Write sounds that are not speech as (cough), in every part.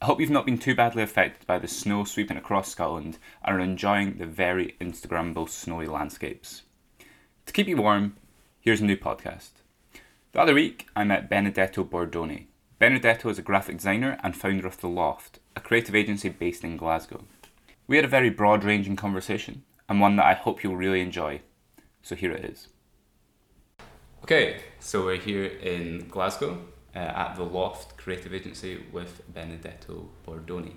I hope you've not been too badly affected by the snow sweeping across Scotland and are enjoying the very Instagrammable snowy landscapes. To keep you warm, here's a new podcast. The other week, I met Benedetto Bordoni. Benedetto is a graphic designer and founder of The Loft, a creative agency based in Glasgow. We had a very broad ranging conversation, and one that I hope you'll really enjoy. So here it is. Okay, so we're here in Glasgow uh, at the Loft Creative Agency with Benedetto Bordoni.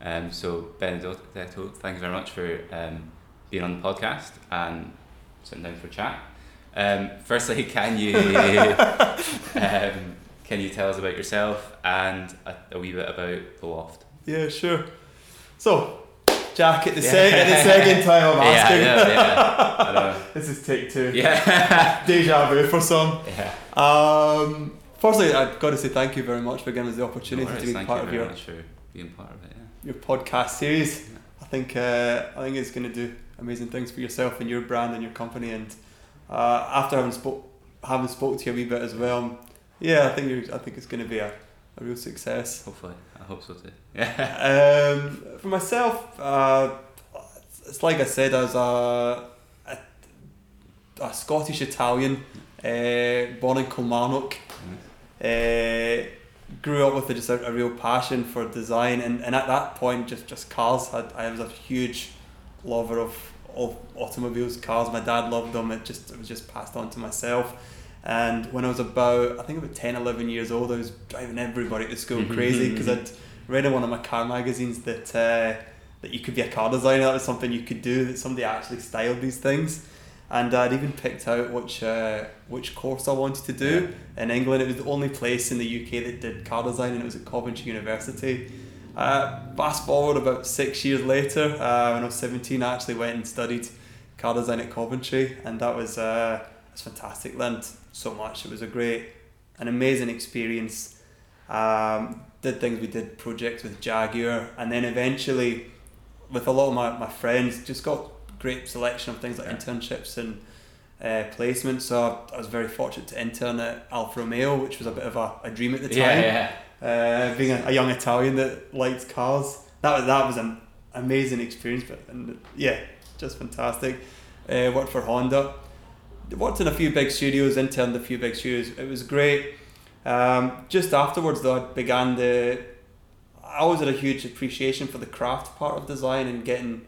Um, so Benedetto, thank you very much for um, being on the podcast and sitting down for a chat. Um, firstly, (laughs) can you (laughs) um, can you tell us about yourself and a, a, wee bit about the Loft? Yeah, sure. So, Jack, at the, yeah. sec- at the second (laughs) time I'm asking. Yeah, yeah, I know. this is take two. Yeah. Deja vu for some. Yeah. Um, Firstly, I've got to say thank you very much for giving us the opportunity no to be thank part you of your being part of it. Yeah. Your podcast series. Yeah. I think uh, I think it's going to do amazing things for yourself and your brand and your company. And uh, after having spoke having spoke to you a wee bit as well, yeah, I think you're, I think it's going to be a, a real success. Hopefully, I hope so too. Yeah. (laughs) um, for myself, uh, it's like I said, as a a, a Scottish Italian, uh, born in Kilmarnock. Mm-hmm uh, grew up with a, just a, a, real passion for design, and, and at that point, just just cars. I, I was a huge lover of, of automobiles, cars. My dad loved them. It just it was just passed on to myself. And when I was about, I think about 10, 11 years old, I was driving everybody to school crazy because I'd read in one of my car magazines that uh, that you could be a car designer. That was something you could do. That somebody actually styled these things and I'd even picked out which uh, which course I wanted to do in England. It was the only place in the UK that did car design, and it was at Coventry University. Uh, fast forward about six years later, uh, when I was seventeen, I actually went and studied car design at Coventry, and that was uh, was fantastic. Learned so much. It was a great, an amazing experience. Um, did things we did projects with Jaguar, and then eventually, with a lot of my, my friends, just got great selection of things like yeah. internships and uh, placements. So I was very fortunate to intern at Alfa Romeo, which was a bit of a, a dream at the time. Yeah, yeah. Uh, being a, a, young Italian that liked cars, that was that was an amazing experience. But and yeah, just fantastic. Uh, worked for Honda. Worked in a few big studios, interned a few big studios. It was great. Um, just afterwards, though, I began the. I always had a huge appreciation for the craft part of design and getting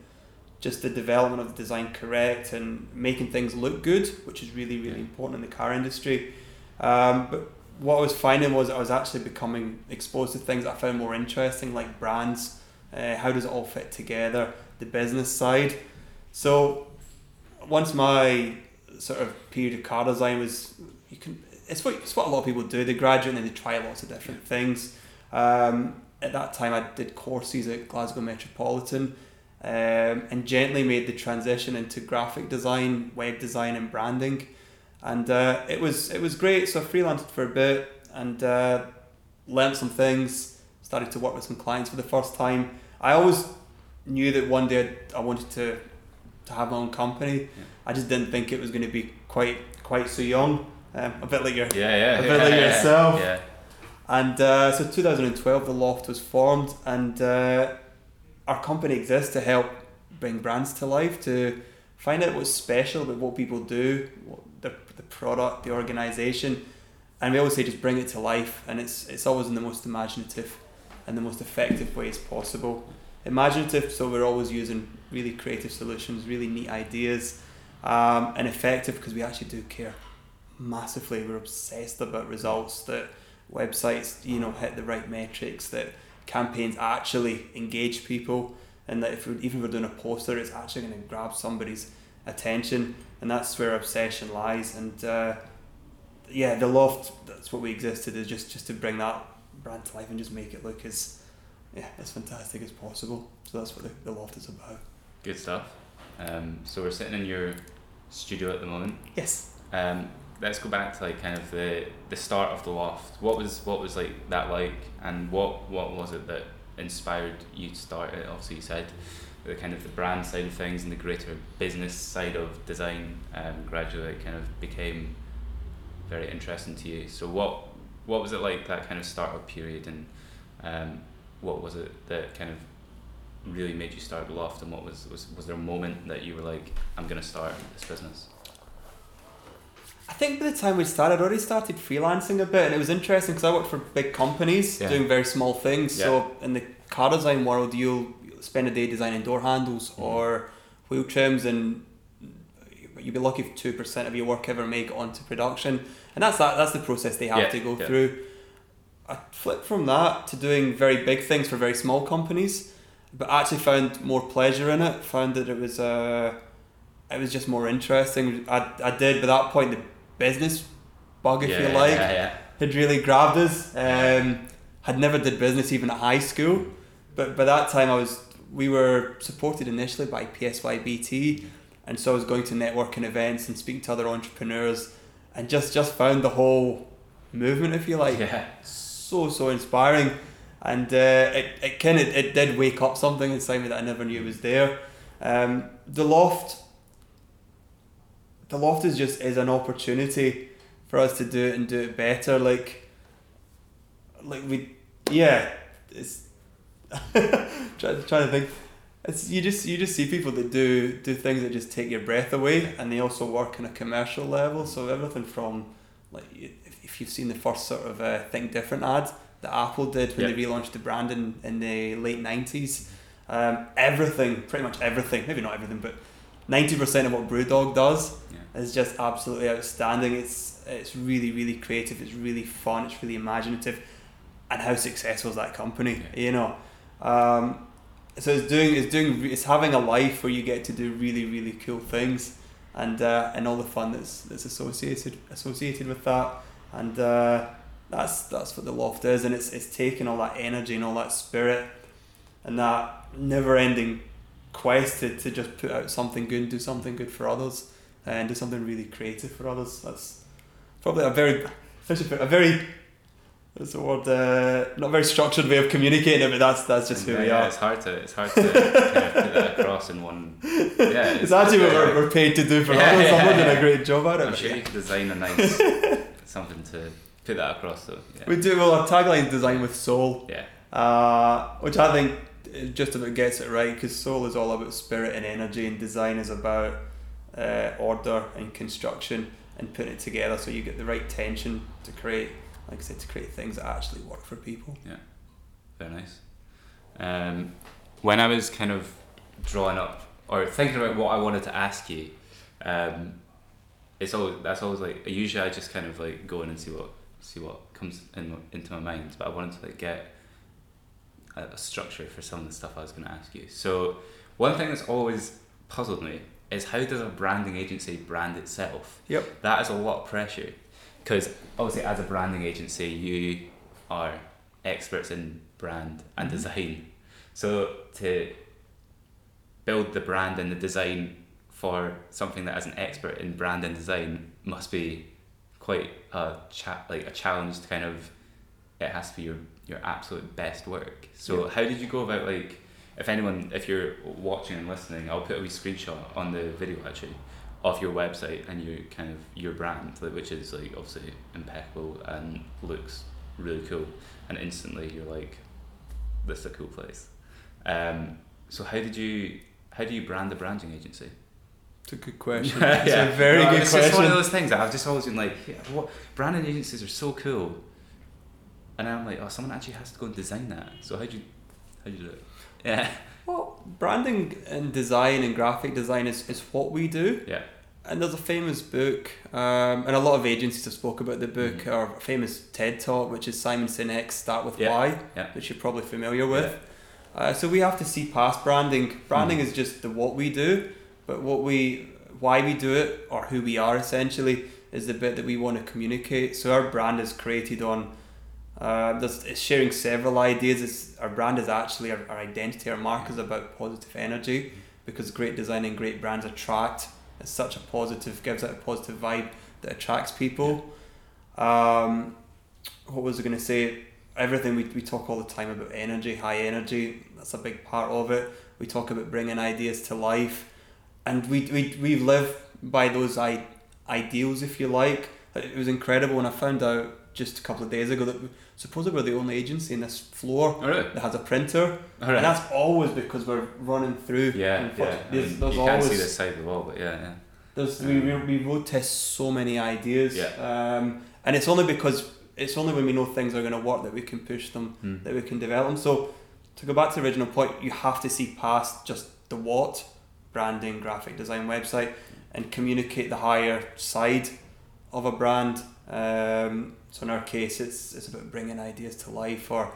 just the development of the design correct and making things look good, which is really, really important in the car industry. Um, but what I was finding was I was actually becoming exposed to things I found more interesting, like brands. Uh, how does it all fit together? The business side. So once my sort of period of car design was, you can. It's what it's what a lot of people do. They graduate and they try lots of different things. Um, at that time, I did courses at Glasgow Metropolitan um, and gently made the transition into graphic design, web design, and branding. And uh, it was it was great. So I freelanced for a bit and uh, learned some things. Started to work with some clients for the first time. I always knew that one day I wanted to to have my own company. Yeah. I just didn't think it was going to be quite quite so young. Um, a bit like your yeah yeah a bit yeah, like yeah, yourself. Yeah. And uh, so 2012, the loft was formed, and uh, our company exists to help bring brands to life, to find out what's special about what people do, what the, the product, the organization, and we always say just bring it to life. And it's it's always in the most imaginative and the most effective ways possible. Imaginative, so we're always using really creative solutions, really neat ideas, um, and effective because we actually do care massively. We're obsessed about results that websites, you know, hit the right metrics that campaigns actually engage people and that if we're, even if we're doing a poster it's actually going to grab somebody's attention and that's where obsession lies and uh, yeah the loft that's what we existed is just just to bring that brand to life and just make it look as yeah as fantastic as possible. So that's what the, the loft is about. Good stuff. Um, so we're sitting in your studio at the moment. Yes. Um, let's go back to like kind of the the start of the loft. What was what was like that like, and what what was it that inspired you to start it? Obviously, you said the kind of the brand side of things and the greater business side of design um, gradually kind of became very interesting to you. So what what was it like that kind of startup period and um, what was it that kind of really made you start the Loft, and what was was was there a moment that you were like, I'm gonna start this business? I think by the time we started, I'd already started freelancing a bit, and it was interesting because I worked for big companies Yeah. doing very small things. So in the car design world, you'll spend a day designing door handles Mhm. or wheel trims, and you'll be lucky if two percent of your work ever make it onto production, and that's that. That's the process they have Yeah, to go yeah. through. I flipped from that to doing very big things for very small companies, but actually found more pleasure in it. Found that it was uh, it was just more interesting. I, I did by that point the business bug, if yeah, you like, yeah, yeah. had really grabbed us. Um, had never did business even at high school, but by that time I was we were supported initially by PSYBT, and so I was going to networking events and speaking to other entrepreneurs, and just just found the whole movement, if you like, yeah. so so inspiring, and uh, it it kind of it did wake up something inside me that I never knew was there. Um, the loft, the loft is just is an opportunity for us to do it and do it better. Like, like we, yeah, it's (laughs) trying trying to think. It's you just you just see people that do do things that just take your breath away, and they also work on a commercial level. So everything from like if, if you've seen the first sort of uh, think different ad that Apple did when Yeah. they relaunched the brand in, in the late nineties, um, everything pretty much everything maybe not everything but ninety percent of what BrewDog does Yeah. is just absolutely outstanding. It's it's really really creative. It's really fun. It's really imaginative, and how successful is that company? Yeah. You know, um, so it's doing it's doing it's having a life where you get to do really really cool things, and uh, and all the fun that's that's associated associated with that, and uh, that's that's what the loft is, and it's it's taking all that energy and all that spirit, and that never ending quest to, to just put out something good, do something good for others, and do something really creative for others. That's probably a very, a very, what's the word? Uh, not very structured way of communicating it, but that's that's just who yeah, we yeah, are. It's hard to it's hard to kind of put that across in one. Yeah, (laughs) It's, actually what we're, we're paid to do for Yeah, others. yeah, I'm not doing yeah. a great job at it. I'm sure yeah. you could design a nice (laughs) something to put that across though. Yeah. We do well. Our tagline is design with soul. yeah. uh, which I think it just about gets it right because soul is all about spirit and energy, and design is about uh, order and construction and putting it together so you get the right tension to create, like I said, to create things that actually work for people. Yeah, very nice. Um, when I was kind of drawing up or thinking about what I wanted to ask you, um, it's always that's always like usually I just kind of like go in and see what see what comes in into my mind. But I wanted to like get a, a structure for some of the stuff I was going to ask you. So one thing that's always puzzled me is how does a branding agency brand itself? Yep. That is a lot of pressure because obviously as a branding agency you are experts in brand and Mhm. design. So to build the brand and the design for something that as an expert in brand and design must be quite a cha- like a challenge to kind of it has to be your your absolute best work. So Yeah. how did you go about like if anyone if you're watching and listening, I'll put a wee screenshot on the video actually of your website and your kind of your brand, which is like obviously impeccable and looks really cool, and instantly you're like, this is a cool place. Um, so how did you how do you brand the branding agency? It's a good question. (laughs) It's a very No, good it's just one of those things that I've just always been like, yeah, what branding agencies are so cool, and I'm like, oh, someone actually has to go and design that. So how do you how do you do it? Yeah, Well, branding and design and graphic design is, is what we do. yeah, And there's a famous book, um, and a lot of agencies have spoke about the book, Mhm. or a famous TED talk, which is Simon Sinek's Start With Yeah, Why, yeah. which you're probably familiar with. Uh, so we have to see past branding. Branding Mhm. is just the what we do, but what we, why we do it, or who we are essentially, is the bit that we want to communicate. So our brand is created on. Uh, there's, sharing several ideas. It's, our brand is actually our, our identity. Our mark is about positive energy, because great design and great brands attract. It's such a positive, gives it a positive vibe that attracts people. Um, what was I going to say? Everything we, we talk all the time about energy, high energy. That's a big part of it. We talk about bringing ideas to life, and we we, we live by those I, ideals, if you like. It was incredible when I found out just a couple of days ago that we, supposedly we're the only agency in this floor Oh, really? that has a printer, right. and that's always because we're running through. yeah, yeah. I mean, there's you always can't see this side of the wall, but yeah, yeah. there's we, we, we road test so many ideas, Yeah. um, and it's only because it's only when we know things are going to work that we can push them, Hmm. that we can develop them. So to go back to the original point, you have to see past just the what, branding, graphic design, website, and communicate the higher side of a brand. Um, so in our case, it's it's about bringing ideas to life or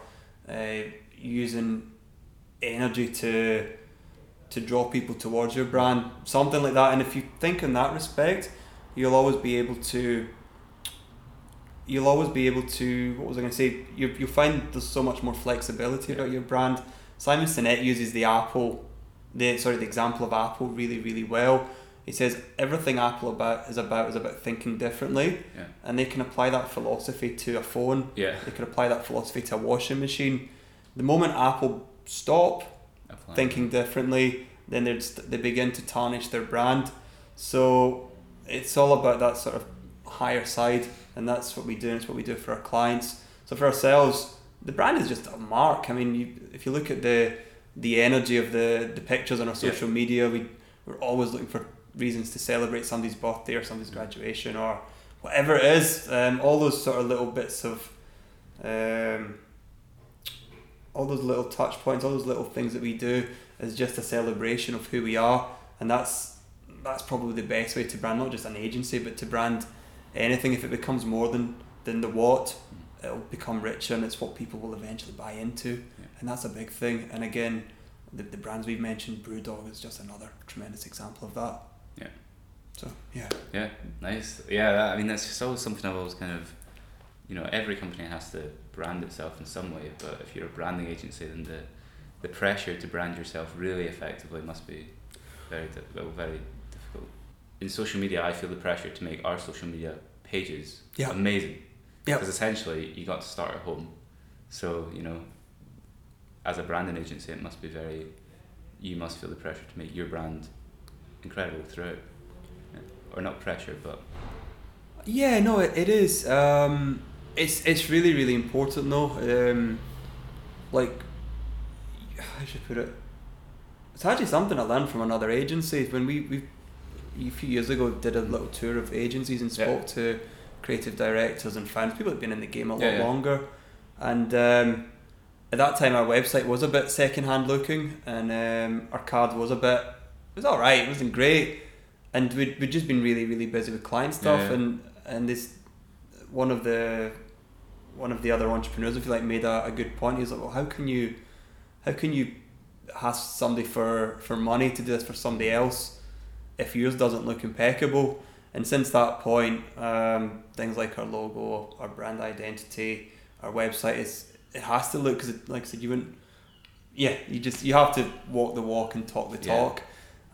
uh, using energy to to draw people towards your brand, something like that. And if you think in that respect, you'll always be able to. You'll always be able to. What was I going to say? You you find there's so much more flexibility about your brand. Simon Sinek uses the Apple, the sorry the example of Apple really really well. He says everything Apple about is about is about thinking differently, Yeah. and they can apply that philosophy to a phone. Yeah. They can apply that philosophy to a washing machine. The moment Apple stop Applying. thinking differently, then they they begin to tarnish their brand. So it's all about that sort of higher side, and that's what we do. And it's what we do for our clients. So for ourselves, the brand is just a mark. I mean, you, if you look at the the energy of the the pictures on our Yeah. social media, we we're always looking for reasons to celebrate somebody's birthday or somebody's graduation or whatever it is. Um, all those sort of little bits of um, all those little touch points, all those little things that we do is just a celebration of who we are, and that's that's probably the best way to brand not just an agency, but to brand anything. If it becomes more than than the what, it'll become richer, and it's what people will eventually buy into, Yeah. and that's a big thing. And again, the, the brands we've mentioned, BrewDog is just another tremendous example of that. Yeah. So yeah. Yeah, nice. Yeah, that, I mean that's just always something I've always kind of, you know, every company has to brand itself in some way. But if you're a branding agency, then the, the pressure to brand yourself really effectively must be very, well, very difficult. In social media, I feel the pressure to make our social media pages Yeah. amazing. Yeah. Because essentially, you got to start at home. So you know, as a branding agency, it must be very. You must feel the pressure to make your brand incredible throughout. Yeah. Or not pressure, but Yeah, no, it, it is. Um, it's it's really really important though. Um, like, how should I put it? It's actually something I learned from another agency when we we a few years ago did a little tour of agencies and Yeah. spoke to creative directors and fans, people who'd been in the game a lot Yeah, yeah. longer, and um, at that time our website was a bit second hand looking and um, our card was a bit it was all right, it wasn't great, and we'd, we'd just been really really busy with client stuff Yeah, and and this one of the one of the other entrepreneurs if you like made a, a good point. He was like well how can you how can you ask somebody for for money to do this for somebody else if yours doesn't look impeccable? And since that point um, things like our logo our brand identity our website is it has to look because like I said you wouldn't yeah you just you have to walk the walk and talk the talk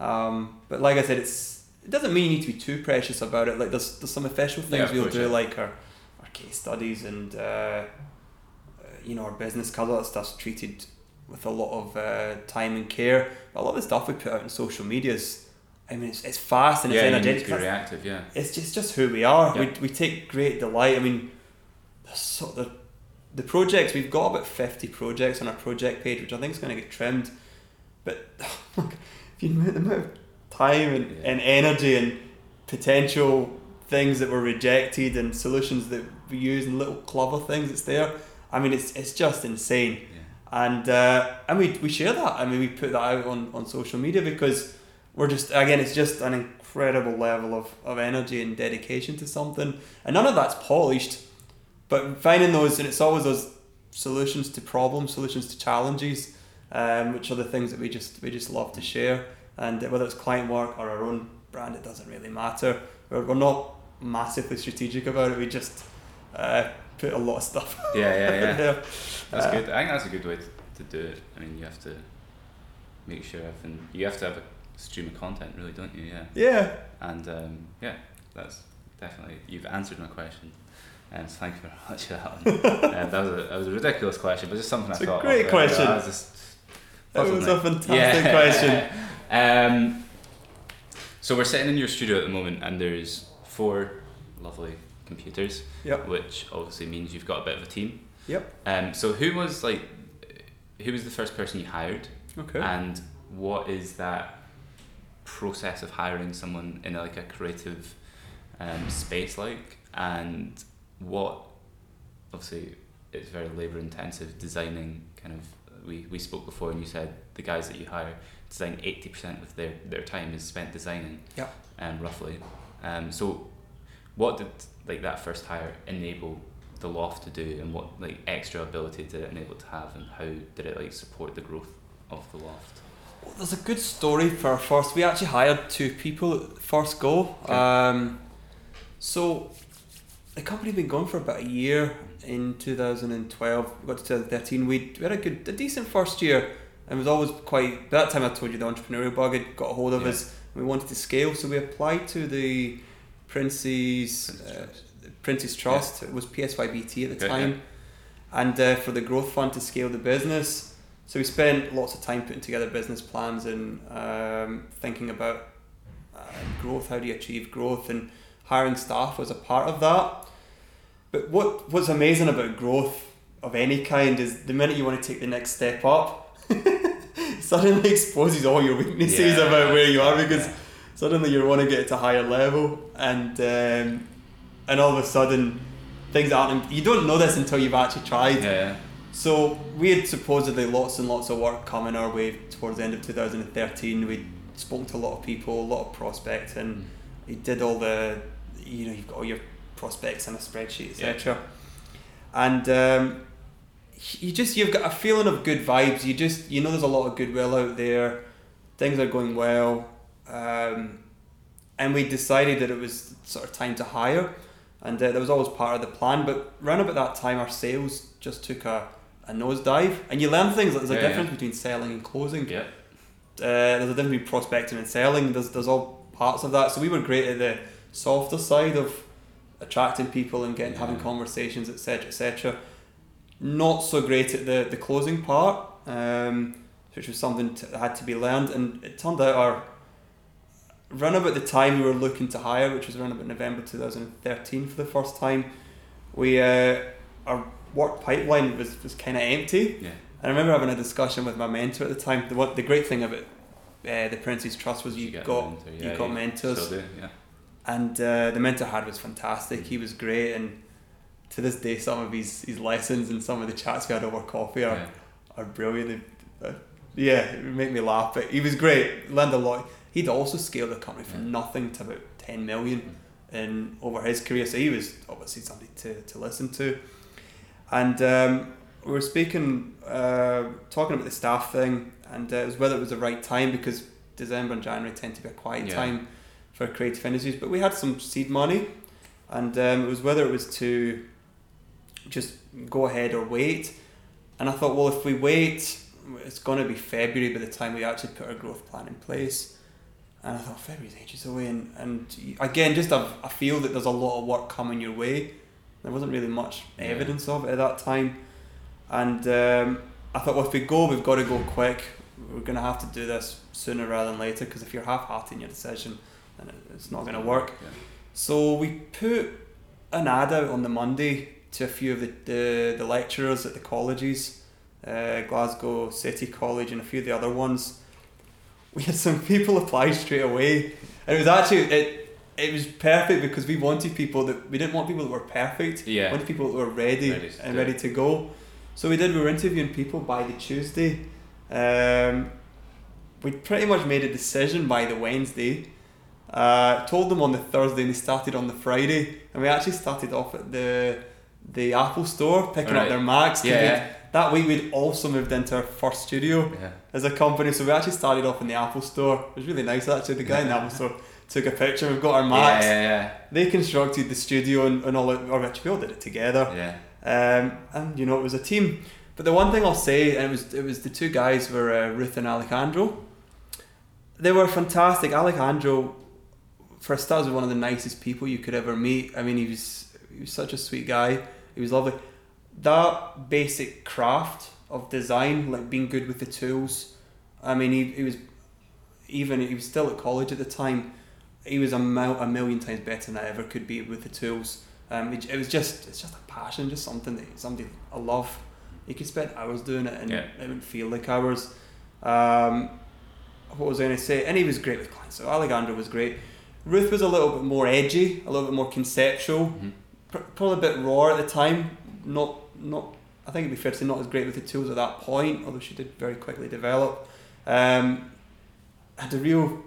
um, but like I said it's it doesn't mean you need to be too precious about it like there's, there's some official things of we'll do yeah. like our, our case studies and uh, uh, you know our business cards all that stuff's treated with a lot of uh, time and care but a lot of the stuff we put out on social media is I mean it's, it's fast and yeah, it's energetic be reactive. Yeah, it's just just who we are. Yeah. We, we take great delight. I mean, so the the projects we've got about fifty projects on our project page, which I think is going to get trimmed. But (laughs) look, if you know the amount of time and, Yeah. and energy and potential things that were rejected and solutions that we use and little clever things that's there. I mean, it's it's just insane yeah, and uh, and we, we share that. I mean, we put that out on, on social media because we're just again, it's just an incredible level of, of energy and dedication to something, and none of that's polished. But finding those, and it's always those solutions to problems, solutions to challenges, um, which are the things that we just we just love to share. And whether it's client work or our own brand, it doesn't really matter. We're, we're not massively strategic about it. We just uh, put a lot of stuff. (laughs) yeah, yeah, yeah. there. That's Uh, good. I think that's a good way to, to do it. I mean, you have to make sure everything. You have to have a stream of content, really, don't you? Yeah. Yeah. And um, yeah, that's definitely you've answered my question. And so thank you very (laughs) much for that one. um, (laughs) that was a that was a ridiculous question, but just something It's I a thought. great of, question. I was just That was a fantastic question. (laughs) Um, so we're sitting in your studio at the moment, and there's four lovely computers, Yep. which obviously means you've got a bit of a team. Yep. Um, so who was like, who was the first person you hired, Okay. and what is that process of hiring someone in like a creative um, space like, and what obviously it's very labor intensive designing kind of. We, we spoke before and you said the guys that you hire design 80% of their, their time is spent designing Yep. um, roughly um, so what did like that first hire enable the loft to do and what like extra ability did it enable to have and how did it like support the growth of the loft Well, there's a good story for our first. We actually hired two people at first go. Okay. Um, so the company had been going for about a year. In 2012, we got to 2013. We we had a good, a decent first year, and it was always quite. By that time, I told you the entrepreneurial bug had got a hold of Yeah. us. We wanted to scale, so we applied to the Prince's Prince's uh, Trust. Prince's Trust. It was PSYBT at the Okay, time, and uh, for the growth fund to scale the business. So we spent lots of time putting together business plans and um, thinking about uh, growth. How do you achieve growth? And hiring staff was a part of that. But what what's amazing about growth of any kind is the minute you want to take the next step up, (laughs) suddenly exposes all your weaknesses Yeah, about where you are because yeah. suddenly you want to get to a higher level and um, and all of a sudden things aren't you don't know this until you've actually tried. Yeah, so we had supposedly lots and lots of work coming our way towards the end of 2013 we spoke to a lot of people a lot of prospects and we did all the you know you've got all your prospects in a spreadsheet etc and um, you just you've got a feeling of good vibes you just you know there's a lot of goodwill out there things are going well um, and we decided that it was sort of time to hire and uh, that was always part of the plan but around about that time our sales just took a, a nosedive and you learn things like there's a Yeah, yeah. difference between selling and closing yeah. uh, there's a difference between prospecting and selling. There's there's all parts of that. So we were great at the softer side of attracting people and getting having conversations, etc., etc. Not so great at the the closing part, um, which was something that had to be learned. And it turned out our run about the time we were looking to hire, which was around about November two thousand and thirteen for the first time. We uh, our work pipeline was was kind of empty. Yeah. I remember having a discussion with my mentor at the time. The what the great thing about uh, the Prince's Trust was you a got mentor, you got you mentors, do, yeah. And uh, the mentor I had was fantastic. He was great, and to this day, some of his, his lessons and some of the chats we had over coffee are, yeah. are brilliant. They- uh, yeah, it would make me laugh. But he was great. Learned a lot. He'd also scaled the company from Yeah. nothing to about ten million in over his career. So he was obviously somebody to, to listen to. And um, we were speaking, uh, talking about the staff thing, and uh, it was whether it was the right time because December and January tend to be a quiet Yeah. time for creative industries. But we had some seed money, and um, it was whether it was to just go ahead or wait. And I thought, well, if we wait, it's going to be February by the time we actually put our growth plan in place. And I thought, February's ages away. And, and again, just a, I feel that there's a lot of work coming your way. There wasn't really much evidence of it at that time. And um, I thought, well, if we go, we've got to go quick. We're going to have to do this sooner rather than later because if you're half hearted in your decision, it- it's not going to work. Yeah. So we put an ad out on the Monday to a few of the, the, the lecturers at the colleges, uh, Glasgow City College and a few of the other ones. We had some (laughs) people apply straight away, and it was actually it it was perfect because we wanted people that we didn't want people that were perfect. We Yeah. wanted people that were ready, Ready and ready to go. So we did. We were interviewing people by the Tuesday. Um, we pretty much made a decision by the Wednesday. Uh, told them on the Thursday and they started on the Friday. And we actually started off at the the Apple store picking up their Macs. Yeah. That week we'd also moved into our first studio Yeah. as a company. So we actually started off in the Apple store. It was really nice actually. The guy in the Apple store took a picture. We've got our Macs. Yeah, yeah, yeah. They constructed the studio and, and all it, or actually we all did it together. yeah. Um, and you know it was a team. But the one thing I'll say, and it was it was the two guys were uh, Ruth and Alejandro. They were fantastic. Alejandro, for was one of the nicest people you could ever meet. I mean, he was he was such a sweet guy. He was lovely. That basic craft of design, like being good with the tools. I mean, he, he was even he was still at college at the time. He was a, mil- a million times better than I ever could be with the tools. Um, it, it was just it's just a passion, just something that something I love. You could spend hours doing it, and Yeah. it wouldn't feel like hours. Um, what was I going to say? And he was great with clients. So Alejandro was great. Ruth was a little bit more edgy, a little bit more conceptual, Mhm. pr- probably a bit raw at the time. Not not. I think it'd be fair to say not as great with the tools at that point, although she did very quickly develop. Um, had a real,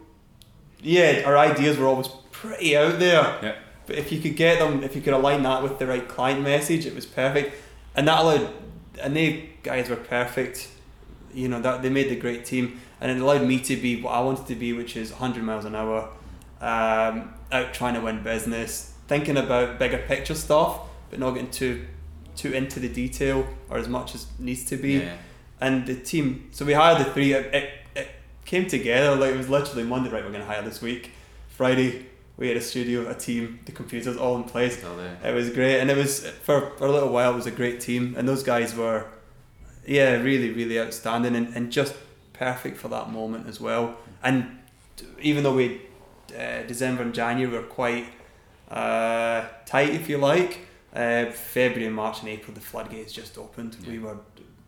yeah. Our ideas were always pretty out there. Yeah. But if you could get them, if you could align that with the right client message, it was perfect, and that allowed. And they guys were perfect. You know that they made the great team, and it allowed me to be what I wanted to be, which is 100 miles an hour, um, out trying to win business, thinking about bigger picture stuff, but not getting too too into the detail or as much as needs to be Yeah. and the team. So we hired the three. It, it, it came together like it was literally Monday. Right, we're gonna hire this week. Friday, we had a studio, a team, the computers all in place. There. It was great, and it was for, for a little while. It was a great team, and those guys were, yeah, really, really outstanding, and, and just perfect for that moment as well. And even though we, uh, December and January were quite uh, tight, if you like, uh, February, March, and April, the floodgates just opened. We were,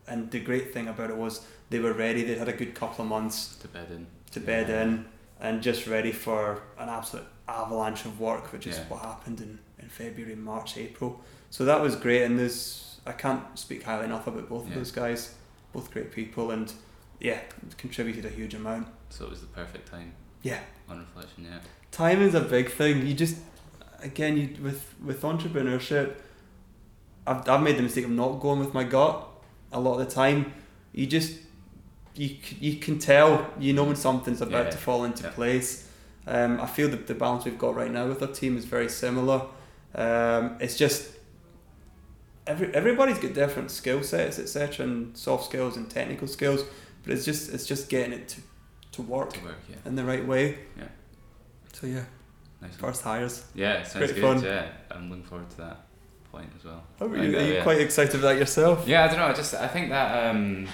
and the great thing about it was they were ready. They had a good couple of months To bed in. to bed in and just ready for an absolute avalanche of work, which is Yeah. what happened in, in February, March, April. So that was great, and there's I can't speak highly enough about both of those guys, both great people, and yeah, contributed a huge amount. So it was the perfect time Yeah, on reflection. Yeah. timing's a big thing. You just again you with with entrepreneurship, I've I've made the mistake of not going with my gut a lot of the time. You just you you can tell you know when something's about Yeah. to fall into Yeah. place. Um, I feel that the balance we've got right now with our team is very similar. Um, it's just every everybody's got different skill sets, etc., and soft skills and technical skills. But it's just it's just getting it to, to work To work. Yeah. in the right way. Yeah. So yeah, Nice. First hires. Yeah. Sounds Great good. fun. Yeah. I'm looking forward to that point as well. Are you, that, are you yeah. quite excited about that yourself? Yeah, I don't know. I just I think that um,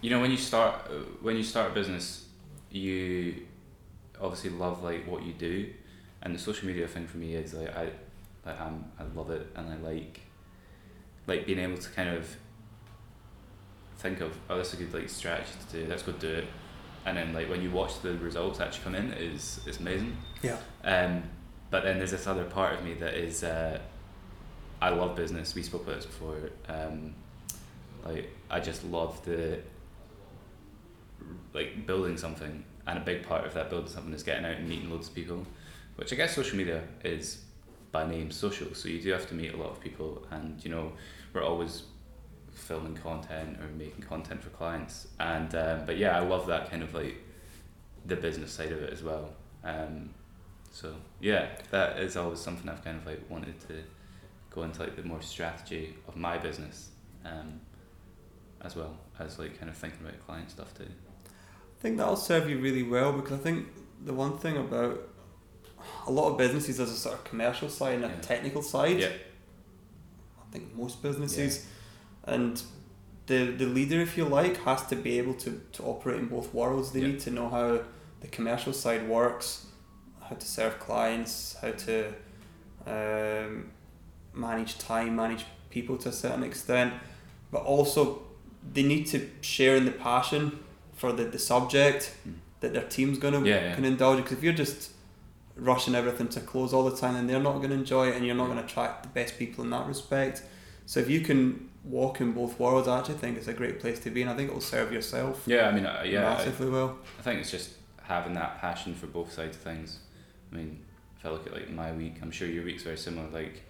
you know when you start when you start a business, you obviously love like what you do, and the social media thing for me is like I like I'm, I love it and I like like being able to kind of think of oh this is a good like strategy to do let's go do it and then like when you watch the results actually come in it is it's amazing Yeah. um, but then there's this other part of me that is uh, I love business. We spoke about this before. Um, like I just love the like building something, and a big part of that building something is getting out and meeting loads of people, which I guess social media is by name social. So you do have to meet a lot of people, and you know we're always filming content or making content for clients. And um, but yeah, I love that kind of like the business side of it as well. Um, so yeah, that is always something I've kind of like wanted to go into like the more strategy of my business, um, as well as like kind of thinking about client stuff too. I think that'll serve you really well because I think the one thing about a lot of businesses there's a sort of commercial side and a Yeah. technical side. Yeah. I think most businesses and the the leader if you like has to be able to, to operate in both worlds. They Yeah. need to know how the commercial side works, how to serve clients, how to um, manage time, manage people to a certain extent, but also they need to share in the passion for the, the subject Mm. that their team's going to Yeah, yeah. can indulge. Because if you're just rushing everything to close all the time, then they're not going to enjoy it, and you're not Yeah. going to attract the best people in that respect. So if you can walk in both worlds, I actually think it's a great place to be, and I think it will serve yourself Yeah, I mean, uh, yeah, I, massively well. I think it's just having that passion for both sides of things. I mean, if I look at like my week, I'm sure your week's very similar. Like,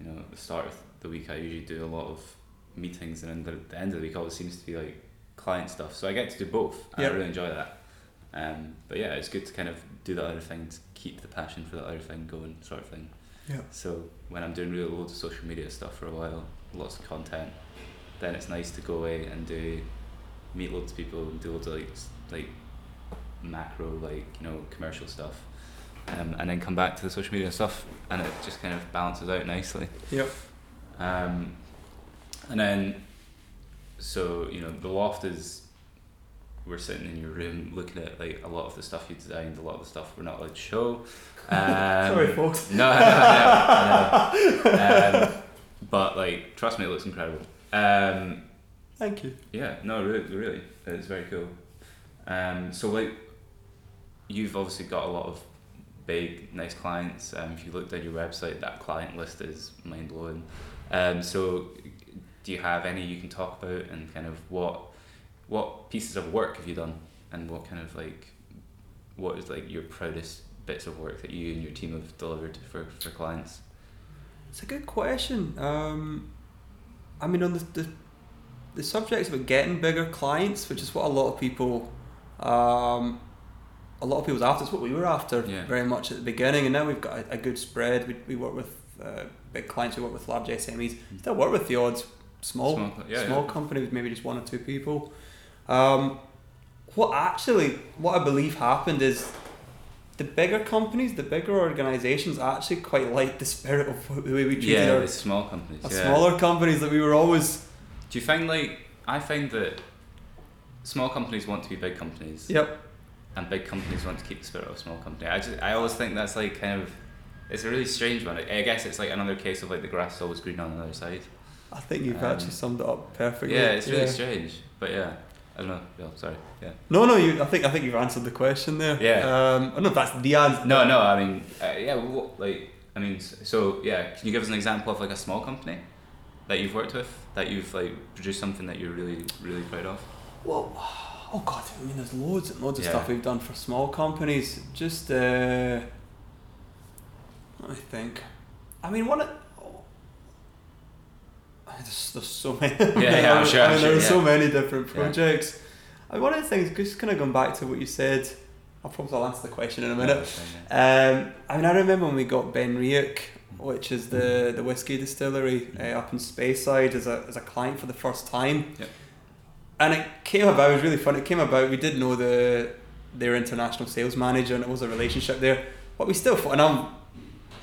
you know, at the start of the week, I usually do a lot of meetings, and then the, the end of the week it always seems to be like client stuff. So I get to do both, and Yeah. I really enjoy that. Um, but yeah, it's good to kind of do that other thing to keep the passion for that other thing going, sort of thing. Yeah. So when I'm doing really loads of social media stuff for a while, lots of content, then it's nice to go away and do meet loads of people and do loads of like like macro like you know commercial stuff, um, and then come back to the social media stuff, and it just kind of balances out nicely. Yep. Um, and then, so you know, the loft is we're sitting in your room looking at like a lot of the stuff you designed, a lot of the stuff we're not allowed to show. (laughs) Um, Sorry, folks. No, (laughs) I know, I know, I know. Um, but like, trust me, it looks incredible. Um, Thank you. yeah, no, really, really, it's very cool. Um, so like, you've obviously got a lot of big, nice clients. Um, if you looked at your website, that client list is mind blowing. Um, so, do you have any you can talk about and kind of what what pieces of work have you done and what kind of like what is like your proudest bits of work that you and your team have delivered for, for clients? It's a good question. Um, I mean, on the, the the subject about getting bigger clients, which is what a lot of people, um, a lot of people's after. It's what we were after Yeah. very much at the beginning, and now we've got a, a good spread. We, we work with uh, big clients. We work with large SMEs. Still work with the odds small Small, yeah, small yeah. company with maybe just one or two people. Um, what actually, what I believe happened is the bigger companies, the bigger organizations actually quite like the spirit of the way we treated Yeah, our the small companies. our yeah. smaller companies that we were always. Do you find like I find that small companies want to be big companies, Yep. and big companies want to keep the spirit of small company. I just I always think that's like kind of it's a really strange one. I guess it's like another case of like the grass is always green on the other side. I think you've Um, actually summed it up perfectly. Yeah, it's really strange. But yeah, I don't know. Bill, sorry. Yeah. No, no, you. I think I think you've answered the question there. Yeah. Um, I don't know if that's the answer. No, no. I mean, uh, yeah. What, like I mean, so yeah. Can you give us an example of like a small company that you've worked with that you've like produced something that you're really really proud of? Well, (sighs) oh god, I mean, there's loads and loads of Yeah. stuff we've done for small companies. Just uh, let me think. I mean, one. of- There's, there's so many. Yeah, yeah, (laughs) I'm sure, I mean, sure, there's so yeah. many different projects. I mean, one of the things, just kind of going back to what you said. I'll probably I'll answer the question in a minute. Um, I mean, I remember when we got BenRiach, which is the, the whiskey distillery uh, up in Speyside, as a, as a client for the first time. Yep. And it came about, it was really fun. It came about, we did know the their international sales manager, and it was a relationship there. But we still and I'm,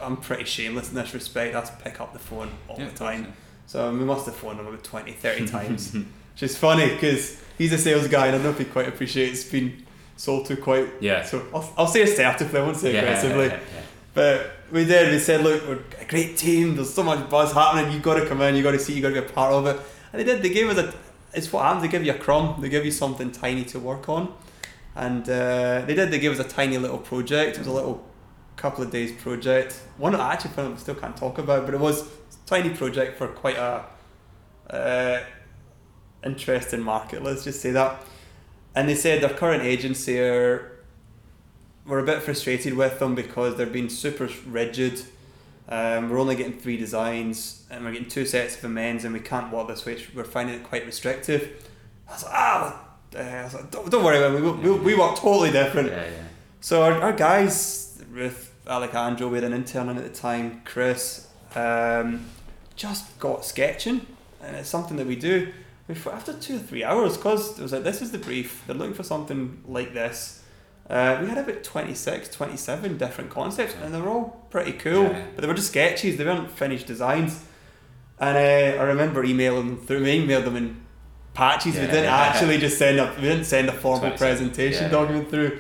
I'm pretty shameless in this respect, I pick up the phone all Yeah, the course, time. So we must have phoned him about 20, 30 (laughs) times. Which is funny because he's a sales guy, and I don't know if he quite appreciates being sold to quite. Yeah. So I'll, I'll say assertively, I won't say Yeah, aggressively. yeah, yeah. But we did. We said, look, we're a great team. There's so much buzz happening. you've got to come in. you've got to see. you've got to be a part of it. And they did. They gave us a. It's what happens. They give you a crumb. They give you something tiny to work on, and uh, they did. They gave us a tiny little project. It was a little couple of days project. One I actually found still can't talk about, but it was tiny project for quite a uh, interesting market. Let's just say that. And they said their current agency are we're a bit frustrated with them because they're being super rigid. Um, we're only getting three designs and we're getting two sets of amends and we can't work this way. We're finding it quite restrictive. I was like, ah, uh, I was like, don't, don't worry about it. We, we, we work totally different. Yeah, yeah. So our, our guys, Ruth, Alejandro, we had an intern at the time, Chris, um, just got sketching, and it's something that we do. We thought after two or three hours, because it was like this is the brief. They're looking for something like this. Uh, we had about 26, 27 different concepts, and they were all pretty cool, Yeah, yeah. but they were just sketches. They weren't finished designs. And uh, I remember emailing them through. We emailed them in patches. We didn't actually (laughs) just send a. We didn't send a formal presentation yeah. document through.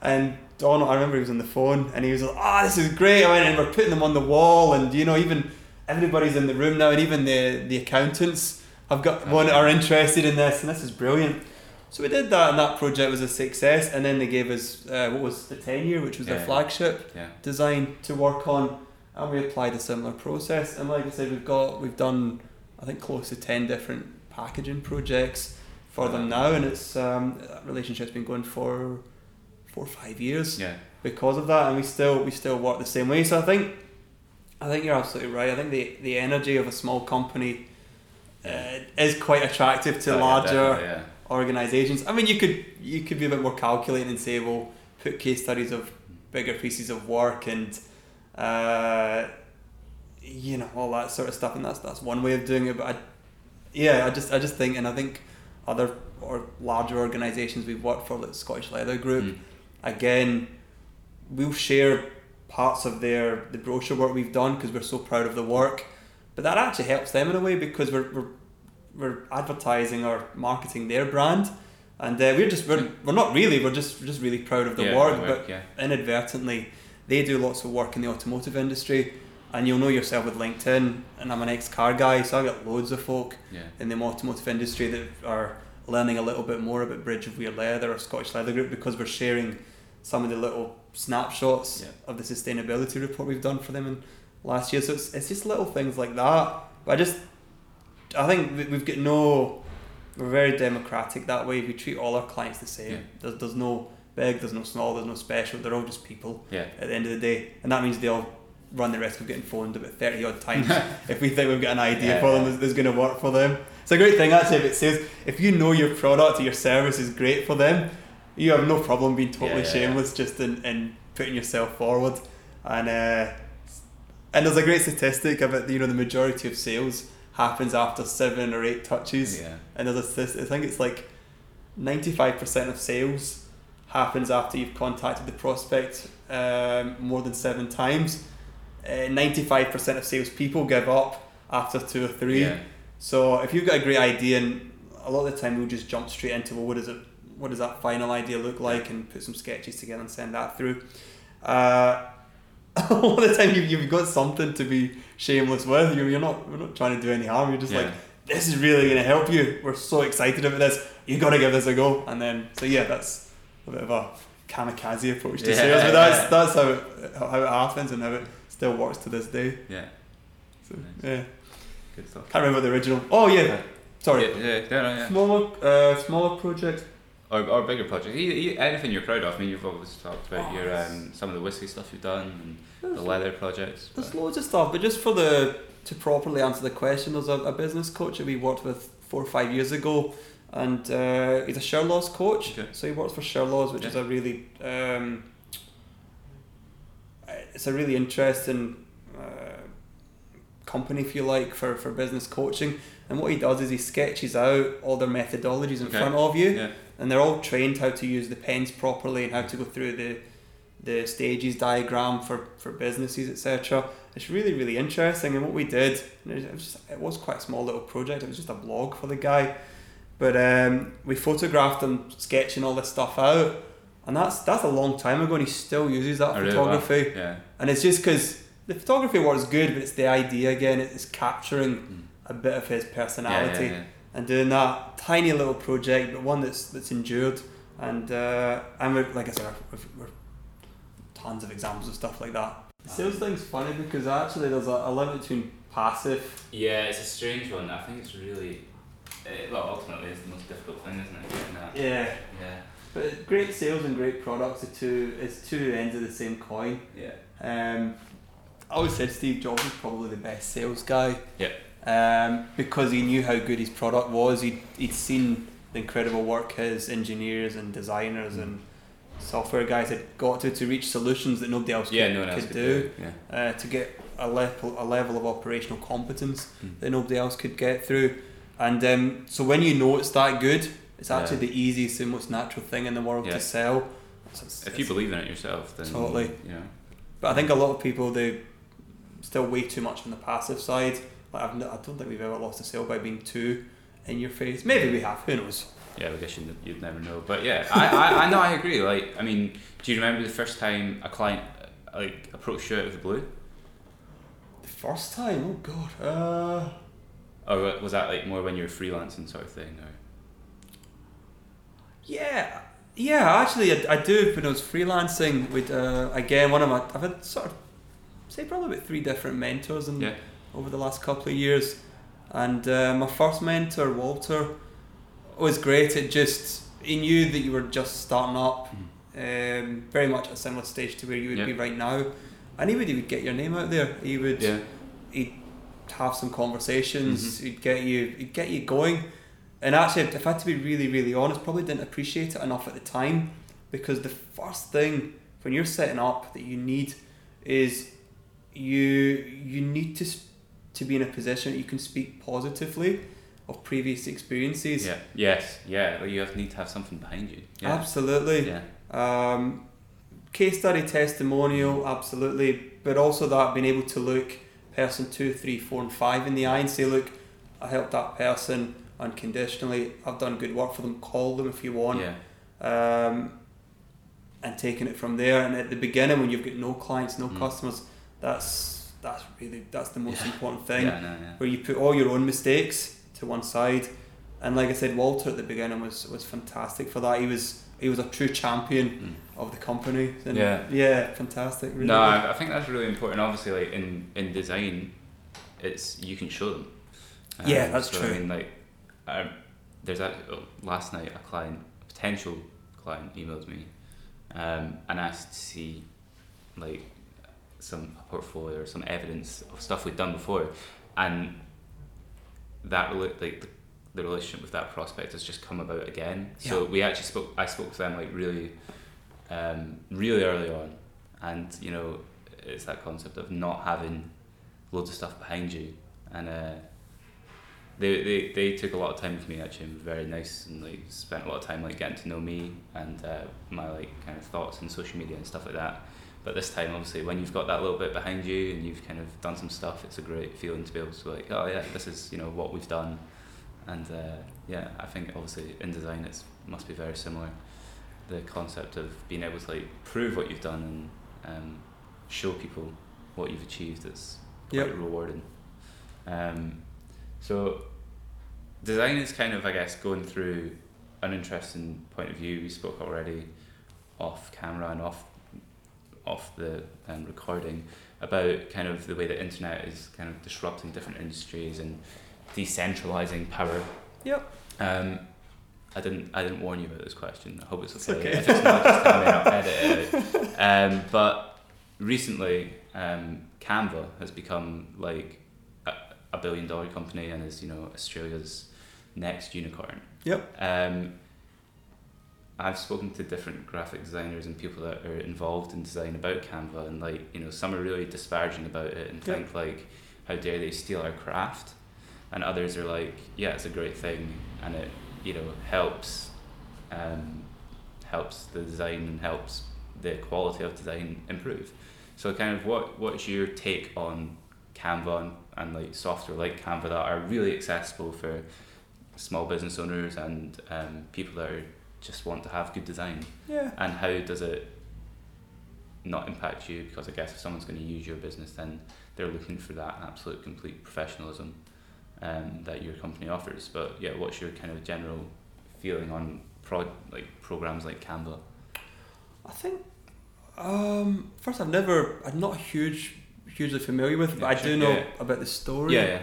And Donald, I remember he was on the phone and he was like, "Ah, this is great!" I went and we're putting them on the wall, and you know, even everybody's in the room now, and even the the accountants have got one are interested in this, and this is brilliant. So we did that, and that project was a success. And then they gave us uh, what was the ten year, which was Yeah. their flagship Yeah. design to work on, and we applied a similar process. And like I said, we've got we've done I think close to ten different packaging projects for them now, and it's um, that relationship's been going for four or five years Yeah. because of that, and we still we still work the same way. So I think I think you're absolutely right. I think the the energy of a small company uh, is quite attractive to Oh, larger definitely, yeah. organizations. I mean, you could you could be a bit more calculating and say, well, put case studies of bigger pieces of work and uh, you know all that sort of stuff, and that's that's one way of doing it. But I, yeah, I just I just think, and I think other or larger organizations we've worked for, like the Scottish Leather Group, Mm. again, we'll share parts of their the brochure work we've done because we're so proud of the work. But that actually helps them in a way because we're we're, we're advertising or marketing their brand. And uh, we're just we're, we're not really we're just we're just really proud of the Yeah, work, the but yeah. inadvertently they do lots of work in the automotive industry and you'll know yourself with LinkedIn and I'm an ex car guy so I've got loads of folk Yeah. in the automotive industry that are learning a little bit more about Bridge of Weir Leather or Scottish Leather Group because we're sharing some of the little snapshots Yeah. of the sustainability report we've done for them in last year so it's, it's just little things like that but I just I think we- we've got no we're very democratic that way we treat all our clients the same Yeah. there's, there's no big there's no small there's no special they're all just people Yeah. at the end of the day, and that means they'll run the risk of getting phoned about thirty odd times (laughs) (laughs) if we think we've got an idea Yeah, for them that's going to work for them. It's a great thing actually. If it says if you know your product or your service is great for them, you have no problem being totally Yeah, yeah, shameless just in, in putting yourself forward. And uh, and there's a great statistic about you know the majority of sales happens after seven or eight touches. Yeah. And there's a statistic, I think it's like 95% of sales happens after you've contacted the prospect um, more than seven times. Uh, 95% of salespeople give up after two or three. Yeah. So if you've got a great idea, and a lot of the time we'll just jump straight into well, what does it, what does that final idea look like, and put some sketches together and send that through. Uh, a lot of the time you've, you've got something to be shameless with. You're, you're not we're not trying to do any harm. You're just Yeah. like this is really going to help you. We're so excited about this. You got to give this a go. And then so yeah, that's a bit of a kamikaze approach to Yeah, sales, but yeah. that's that's how it, how it happens and how it still works to this day. Yeah. So Nice. yeah, Good stuff. can't remember the original. Oh yeah, sorry. Yeah, yeah, yeah, yeah. Smaller, uh, smaller project. Or, or bigger projects. Anything you're proud of. I mean, you've always talked about Oh, your um, some of the whiskey stuff you've done and the leather projects. there's but- loads of stuff, but just for the to properly answer the question, there's a, a business coach that we worked with four or five years ago, and uh, he's a Shirlaws coach. Okay. So he works for Shirlaws, which is a really um, it's a really interesting company, if you like, for, for business coaching. And what he does is he sketches out all their methodologies in Okay. front of you, Yeah. and they're all trained how to use the pens properly and how to go through the the stages diagram for, for businesses etc it's really really interesting and what we did it was, just, it was quite a small little project it was just a blog for the guy but um, we photographed him sketching all this stuff out and that's that's a long time ago and he still uses that really? Photography Yeah. and it's just because the photography works good but it's the idea again it's capturing Mm. a bit of his personality Yeah, yeah, yeah. and doing that tiny little project, but one that's that's endured. And uh, and we're, like I said, we're, we're tons of examples of stuff like that. The sales thing's funny because actually there's a, a limit between passive. Yeah, it's a strange one. I think it's really, uh, well, ultimately, it's the most difficult thing, isn't it? That. Yeah, Yeah. but great sales and great products are two is two ends of the same coin. Yeah. Um, I always said Steve Jobs was probably the best sales guy. Yeah. Um, because he knew how good his product was. He'd, he'd seen the incredible work his engineers and designers and software guys had got to to reach solutions that nobody else Yeah, could, no else could could do. do. Yeah. Uh, to get a level a level of operational competence Mm. that nobody else could get through. And um, so when you know it's that good, it's actually Yeah. the easiest and most natural thing in the world Yeah. to sell. So it's- If you believe in it yourself, then Totally. Know. but I think a lot of people they still way too much on the passive side. Like I've, n- I don't think we've ever lost a sale by being too in your face. Maybe we have. Who knows? Yeah, I guess you'd, you'd never know. But yeah, I, I, I know I agree. Like, I mean, do you remember the first time a client like approached you out of the blue, The first time, oh god. Uh, or was that like more when you were freelancing sort of thing? Or yeah, yeah. Actually, I, I do. When I was freelancing with uh, again one of my, I've had sort of say probably about three different mentors and yeah, over the last couple of years. And uh, my first mentor, Walter, was great. It just he knew that you were just starting up, um, very much at a similar stage to where you would Yeah. be right now. And he would he would get your name out there. He would yeah, he'd have some conversations. Mm-hmm. He'd get you he'd get you going. And actually, if I had to be really really honest, probably didn't appreciate it enough at the time because the first thing when you're setting up that you need is you you need to to be in a position that you can speak positively of previous experiences. yeah, yes, yeah. Like you have, need to have something behind you. Yeah, Absolutely. yeah, Um, case study testimonial, absolutely, but also that being able to look person two, three, four, and five in the eye and say, look, I helped that person unconditionally. I've done good work for them. Call them if you want. Yeah. Um, and taking it from there. And at the beginning, when you've got no clients, no Mm. customers, that's that's really that's the most Yeah. important thing. Yeah, no, yeah. Where you put all your own mistakes to one side. And like I said, Walter at the beginning was was fantastic for that. He was he was a true champion Mm. of the company. And Yeah. yeah, fantastic. Really No, good. I I think that's really important. Obviously, like in in design, it's you can show them. Um, Yeah, that's so, true. I mean, like, um, there's a oh, last night a client, a potential client, emailed me, um, and asked to see, like, some portfolio or some evidence of stuff we'd done before, and that like the, the relationship with that prospect has just come about again. Yeah. So we actually spoke. I spoke to them like really, um, really early on, and you know, it's that concept of not having loads of stuff behind you, and uh, they, they they took a lot of time with me actually, and were very nice, and like spent a lot of time like getting to know me and uh, my like kind of thoughts on social media and stuff like that. But this time, obviously, when you've got that little bit behind you and you've kind of done some stuff, it's a great feeling to be able to like, oh yeah, this is you know what we've done, and uh, yeah, I think obviously in design it must be very similar. The concept of being able to like prove what you've done and um, show people what you've achieved is quite Yep. rewarding. Um, so design is kind of I guess going through an interesting point of view. We spoke already off camera and off off the um, recording about kind of the way the internet is kind of disrupting different industries and decentralizing power. Yep. Um, I didn't. I didn't warn you about this question. I hope it's It's okay. okay. If it's not, just tell me. I'll edit it. Um, but recently, um, Canva has become like a, a billion dollar company and is you know Australia's next unicorn. Yep. Um, I've spoken to different graphic designers and people that are involved in design about Canva, and like you know, some are really disparaging about it and Yep. think like, how dare they steal our craft, and others are like, yeah, it's a great thing, and it you know helps, um, helps the design and helps the quality of design improve. So kind of what what's your take on Canva and, and like software like Canva that are really accessible for small business owners and um, people that are just want to have good design Yeah. and how does it not impact you because I guess if someone's going to use your business then they're looking for that absolute complete professionalism um, that your company offers but yeah what's your kind of general feeling on pro like programs like Canva I think um, first I've never I'm not huge hugely familiar with, it, but I do know yeah. about the story. yeah yeah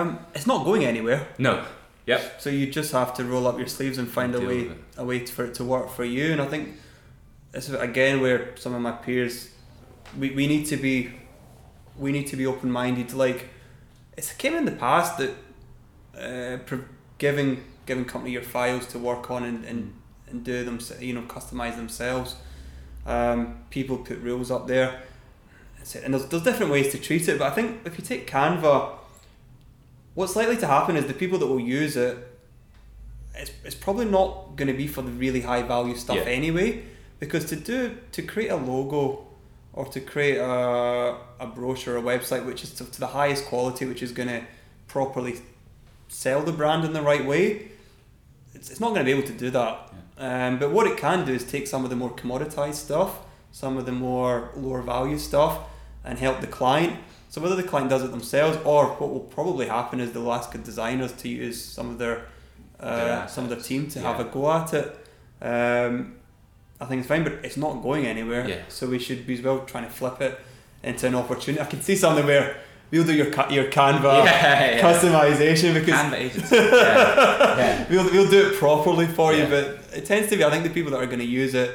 Um, it's not going anywhere. no yep So you just have to roll up your sleeves and find a way a way for it to work for you. And I think this is again where some of my peers we, we need to be we need to be open minded. Like it's came in the past that uh, giving giving company your files to work on and, and, and do them you know customize themselves. Um, people put rules up there, and there's, there's different ways to treat it. But I think if you take Canva, what's likely to happen is the people that will use it, it's, it's probably not going to be for the really high value stuff Yeah. anyway. Because to do to create a logo or to create a, a brochure or a website which is to, to the highest quality, which is going to properly sell the brand in the right way, it's, it's not going to be able to do that. Um, but what it can do is take some of the more commoditized stuff, some of the more lower value stuff, and help the client. So whether the client does it themselves or what will probably happen is they'll ask the designers to use some of their Their uh, some of their team to have a go at it. Um, I think it's fine, but it's not going anywhere. Yeah. So we should be as well trying to flip it into an opportunity. I can see something where we'll do your your Canva (laughs) yeah, yeah. customization because Canva agency (laughs) yeah. yeah. we'll, we'll do it properly for Yeah. you, but it tends to be, I think the people that are going to use it,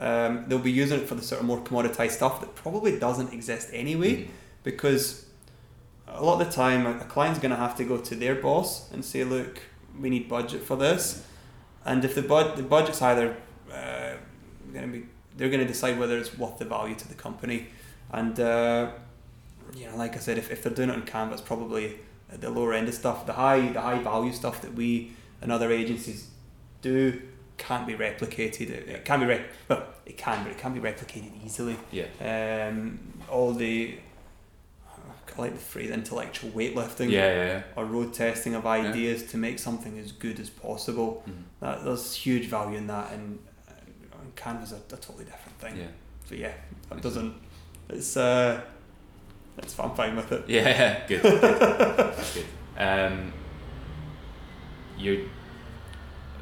um, they'll be using it for the sort of more commoditized stuff that probably doesn't exist anyway, Mhm. Because a lot of the time a client's going to have to go to their boss and say, look, we need budget for this. And if the, bud- the budget's either uh, going to be, they're going to decide whether it's worth the value to the company. And, uh, you know, like I said, if, if they're doing it on Canva, it's probably at the lower end of stuff. The high, the high value stuff that we and other agencies do can't be replicated. It, it can be, re- well, it can, but it can't be replicated easily. yeah. Um, all the like the phrase intellectual weightlifting Yeah, yeah, yeah. or road testing of ideas to make something as good as possible. Mhm. That, there's huge value in that, and, and Canva's a, a totally different thing. Yeah. So yeah, it doesn't. It's uh, it's I'm fine with it. (laughs) Yeah, good. good. That's good. Um, your,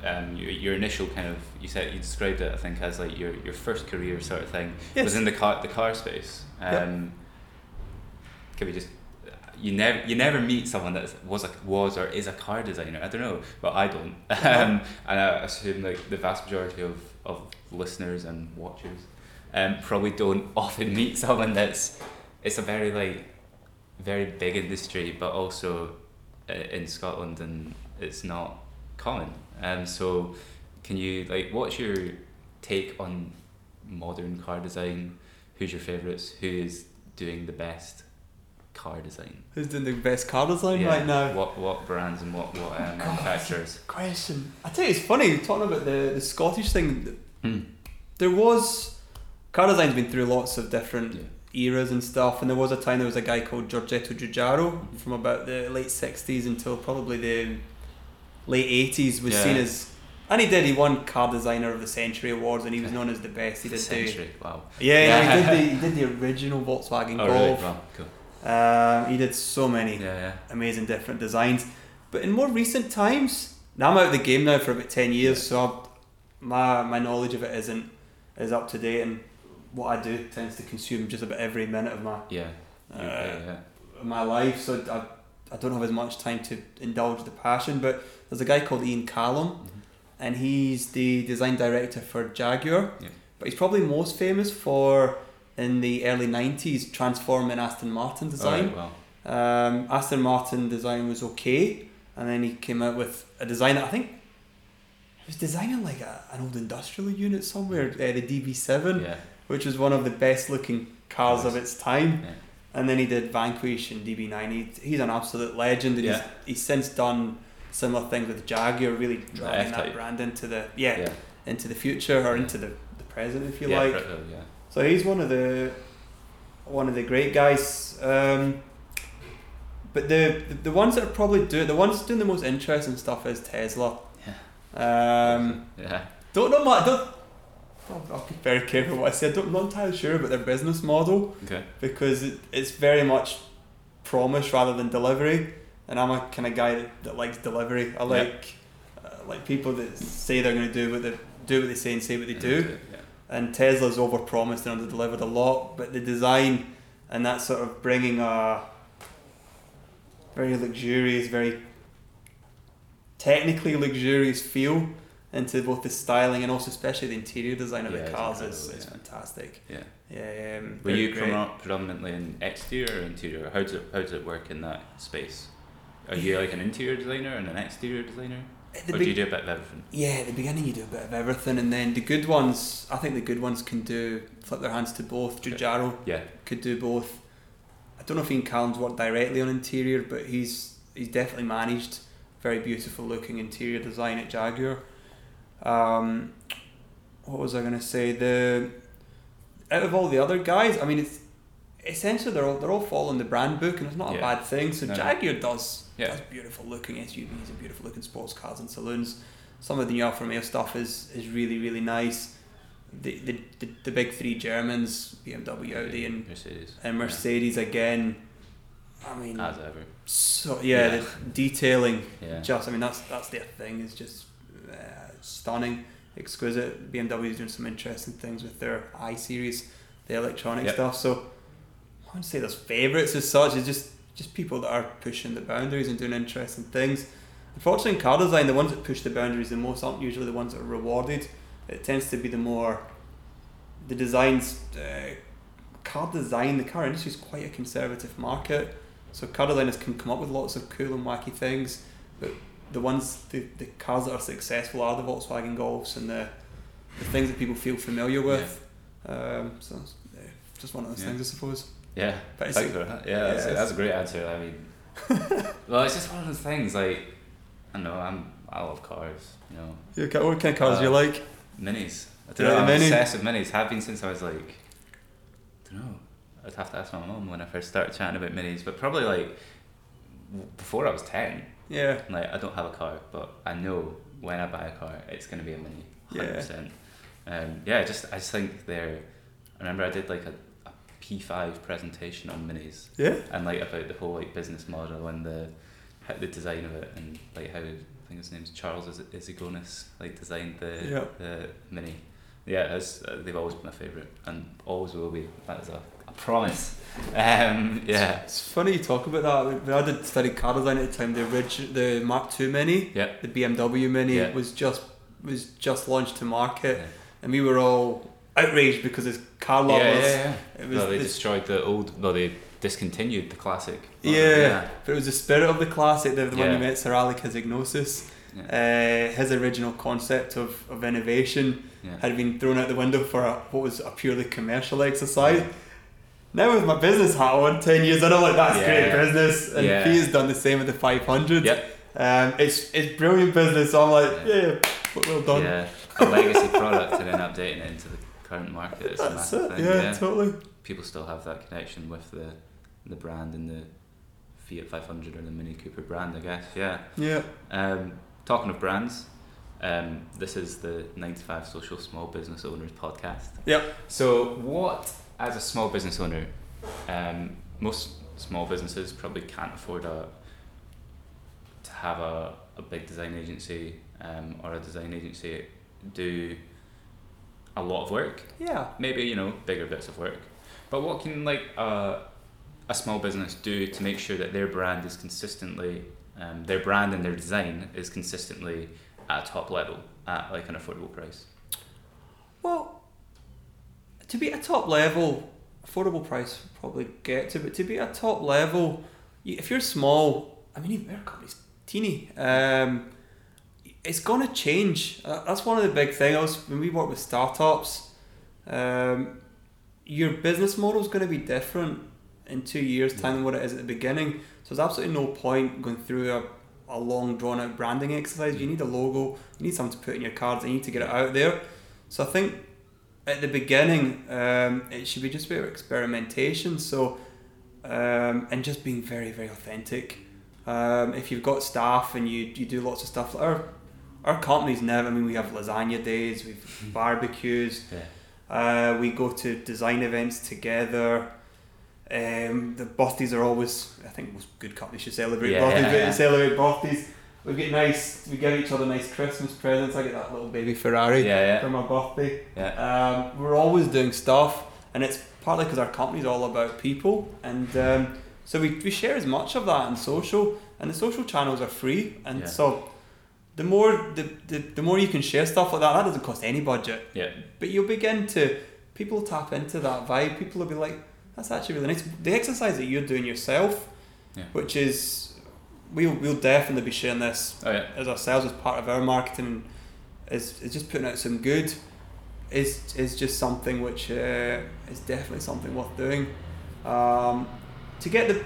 um, your your initial kind of you said you described it I think as like your, your first career sort of thing Yes. was in the car the car space. Um, Yep. Can we just you never you never meet someone that was a was or is a car designer. I don't know, but I don't. (laughs) Um, and I assume like the vast majority of, of listeners and watchers um, probably don't (laughs) often meet someone that's it's a very like very big industry, but also uh, in Scotland and it's not common. Um, so can you like what's your take on modern car design? Who's your favourites? Who is doing the best car design? Who's doing the best car design Yeah, right now? What what brands and what what um, manufacturers? Question. I tell you, it's funny talking about the the Scottish thing. Hmm. There was car design's been through lots of different Yeah. eras and stuff, and there was a time there was a guy called Giorgetto Giugiaro from about the late sixties until probably the late eighties was Yeah. seen as. And he did. He won Car Designer of the Century awards, and he was known as the best. He did the Century. Wow. yeah, yeah, he did the (laughs) he did the original Volkswagen Oh really? Golf. Wow. Cool. Um, he did so many Yeah, yeah. amazing different designs. But in more recent times, now I'm out of the game now for about ten years, Yeah. so I've, my my knowledge of it isn't is up to date, and what I do tends to consume just about every minute of my Yeah. uh, my life. So I I don't have as much time to indulge the passion. But there's a guy called Ian Callum, Mhm. and he's the design director for Jaguar. But he's probably most famous for in the early '90s transforming Aston Martin design. Alright, wow. Um, Aston Martin design was okay, and then he came out with a design that I think he was designing like a, an old industrial unit somewhere, uh, the DB7, Yeah. which was one of the best looking cars of its time. Yeah. And then he did Vanquish and DB9. He, he's an absolute legend, and Yeah. he's, he's since done similar things with Jaguar, really driving that brand into the yeah, into the future or into the, the present, if you like. right, oh, yeah. So he's one of the one of the great guys. Um, but the, the ones that are probably do the ones doing the most interesting stuff is Tesla. Um, Yeah. don't know much. Don't. I'll, I'll be very careful what I say. I don't, I'm not entirely sure about their business model Okay. because it, it's very much promise rather than delivery. And I'm a kind of guy that, that likes delivery. I like uh, like people that say they're going to do what they do what they say and say what they do Yeah. And Tesla's overpromised and under-delivered a lot, but the design and that sort of bringing a very luxurious, very technically luxurious feel into both the styling and also especially the interior design of Yeah, the cars is, is yeah. fantastic. Yeah. Yeah, um, Were you great. predominantly in exterior or interior? How does it how does it work in that space? Are you like an interior designer and an exterior designer, the or be- do you do a bit of everything? Yeah, at the beginning you do a bit of everything, and then the good ones, I think the good ones can do flip their hands to both. Giugiaro Yeah. could do both. I don't know if Ian Callum's worked directly on interior, but he's he's definitely managed very beautiful looking interior design at Jaguar. Um, what was I going to say? The out of all the other guys, I mean, it's essentially they're all they're all following the brand book, and it's not Yeah. a bad thing. So No. Jaguar does Yeah. does beautiful looking SUVs and beautiful looking sports cars and saloons. Some of the new Alfa Romeo stuff is is really really nice. The the, the, the big three Germans, BMW, Audi, and Mercedes. and Mercedes again. I mean, Yeah. As ever. so yeah, Yeah. the detailing. Yeah. Just, I mean, that's that's their thing. Is just uh, stunning, exquisite. BMW is doing some interesting things with their i series, the electronic Yep. stuff. So I wouldn't say there's favourites as such. It's just just people that are pushing the boundaries and doing interesting things. Unfortunately, in car design, the ones that push the boundaries the most aren't usually the ones that are rewarded. It tends to be the more the designs. Uh, car design, the car industry is quite a conservative market. So car designers can come up with lots of cool and wacky things, but the ones the, the cars that are successful are the Volkswagen Golfs and the the things that people feel familiar with. Um, so it's, just one of those Yeah. things, I suppose. Yeah. It's Thanks for that. Yeah, that's, yeah, that's a great answer. I mean, (laughs) well, it's just one of those things. Like, I know. I'm I love cars. You know, Yeah, what kind of cars do you Uh, like? minis. I don't Yeah, know. I'm Mini. obsessed with minis. Have been since I was like, I don't know. I'd have to ask my mum when I first started chatting about minis, but probably like before I was ten. Yeah. Like I don't have a car, but I know when I buy a car, it's gonna be a mini, hundred Yeah. percent. Um, yeah, just I just think they're. I remember I did like a, a P five presentation on minis Yeah. and like about the whole like business model and the how, the design of it and like how I think his name's Charles Is- Issigonis like designed the Yeah. the mini. Yeah, it's, uh, they've always been my favourite and always will be. That is a, a promise. (laughs) Um, yeah, It's funny you talk about that. When I did study car design at the time, the orig- the Mark II Mini, yeah, the BMW Mini, Yeah. was just was just launched to market, yeah. and we were all outraged because his car Yeah, lot yeah, was. yeah. It was Well, they this- destroyed the old. No, they discontinued the classic. Yeah. But it was the spirit of the classic, the, the one Yeah. you met, Sir Alec Issigonis. yeah, Uh, his original concept of, of innovation yeah. had been thrown out the window for a, what was a purely commercial exercise. Now with my business hat on, ten years in, I'm like, that's Yeah. great business. And Yeah. he has done the same with the 500. Yep. Um, it's it's brilliant business. So I'm like, yeah, well done. Yeah, a legacy product and then updating it into the current market is a That's massive it. thing. Yeah, totally. people still have that connection with the the brand and the Fiat 500 or the Mini Cooper brand, I guess. Yeah. Yeah. Um, talking of brands, um, this is the 95 Social Small Business Owners podcast. Yep. So, what, as a small business owner, um, most small businesses probably can't afford a to have a, a big design agency um, or a design agency do a lot of work. Yeah. maybe you know bigger bits of work. But what can like a, a small business do to make sure that their brand is consistently um, their brand and their design is consistently at a top level at like an affordable price? Well, to be at top level, affordable price probably get to, but to be at top level, if you're small, I mean, even our company's teeny, um, it's gonna change. Uh, that's one of the big things. When we work with startups, um, your business model is going to be different in two years' time than what it is at the beginning. So there's absolutely no point going through a, a long drawn out branding exercise. You need a logo, you need something to put in your cards, you need to get it out there. So I think at the beginning, um, it should be just about experimentation. So um, and just being very very authentic. Um, if you've got staff and you, you do lots of stuff, our our company's never. I mean, we have lasagna days, we've barbecues. yeah Uh, we go to design events together. Um, the birthdays are always, I think most good companies should celebrate Yeah, birthdays, yeah, celebrate birthdays. We get nice, we give each other nice Christmas presents. I get that little baby Ferrari yeah for my birthday. yeah Um, we're always doing stuff, and it's partly because our company's all about people, and um, so we, we share as much of that on social, and the social channels are free, and so the more the, the, the more you can share stuff like that, that doesn't cost any budget, yeah but you'll begin to people tap into that vibe. People will be like, "That's actually really nice." The exercise that you're doing yourself, Yeah. which is we'll we'll definitely be sharing this oh yeah as ourselves as part of our marketing is, is just putting out some good is is just something which uh, is definitely something worth doing um, to get the,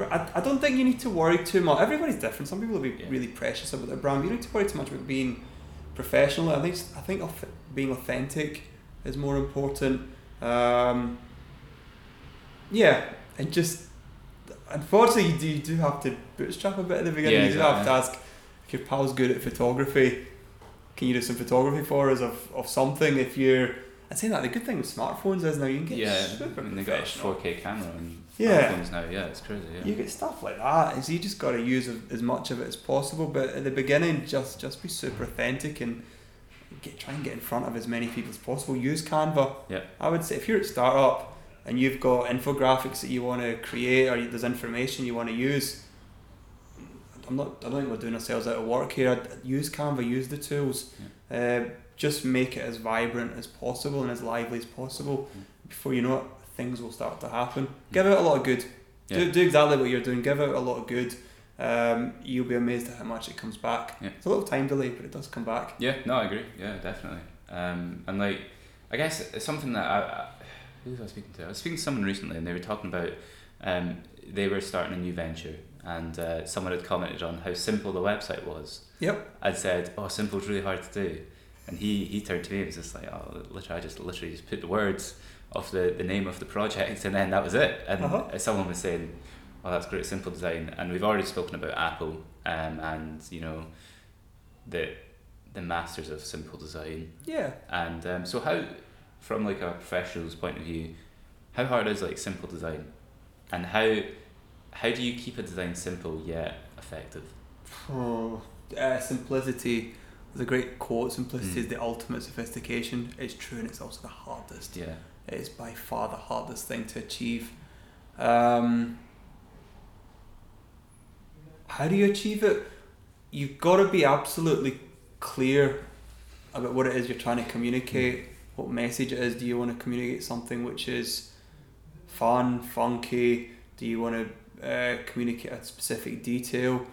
I, I don't think you need to worry too much. Everybody's different. Some people will be Yeah. really precious about their brand. You don't need to worry too much about being professional. I think I think being authentic is more important. Um, yeah and just unfortunately you do, you do have to bootstrap a bit at the beginning. Yeah, you do have to ask if your pal's good at photography. Can you do some photography for us of, of something if you're I'd say that the good thing with smartphones is now you can get yeah super I mean, they got a 4K camera and Yeah. phones now yeah it's crazy yeah. You get stuff like that is you just got to use as much of it as possible but at the beginning just just be super authentic and get try and get in front of as many people as possible. Use Canva. Yeah. I would say if you're at startup and you've got infographics that you want to create or there's information you want to use I'm not I don't think we're doing ourselves out of work here. I'd use Canva use the tools. Uh, just make it as vibrant as possible and as lively as possible Mm. before you know it things will start to happen give out a lot of good Yeah. do, do exactly what you're doing give out a lot of good um, you'll be amazed at how much it comes back Yeah. it's a little time delay but it does come back Yeah, no, I agree. Yeah, definitely. Um, and like, I guess it's something that I, I who was I speaking to? I was speaking to someone recently, and they were talking about um, they were starting a new venture, and uh, someone had commented on how simple the website was. yep I'd said, "Oh, simple's really hard to do," and he he turned to me and was just like, oh, literally, I just literally just put the words of the, the name of the project, and then that was it. And Uh-huh. someone was saying, oh, that's great, simple design, and we've already spoken about Apple, um, and you know, the the masters of simple design, Yeah. and um, so how, from like a professional's point of view, how hard is like simple design, and how how do you keep a design simple yet effective? Oh, (sighs) uh, simplicity. A great quote. Simplicity Mm. is the ultimate sophistication. It's true, and it's also the hardest. Yeah. Is by far the hardest thing to achieve. Um, how do you achieve it? You've got to be absolutely clear about what it is you're trying to communicate, what message it is. Do you want to communicate something which is fun, funky? Do you want to uh, communicate a specific detail?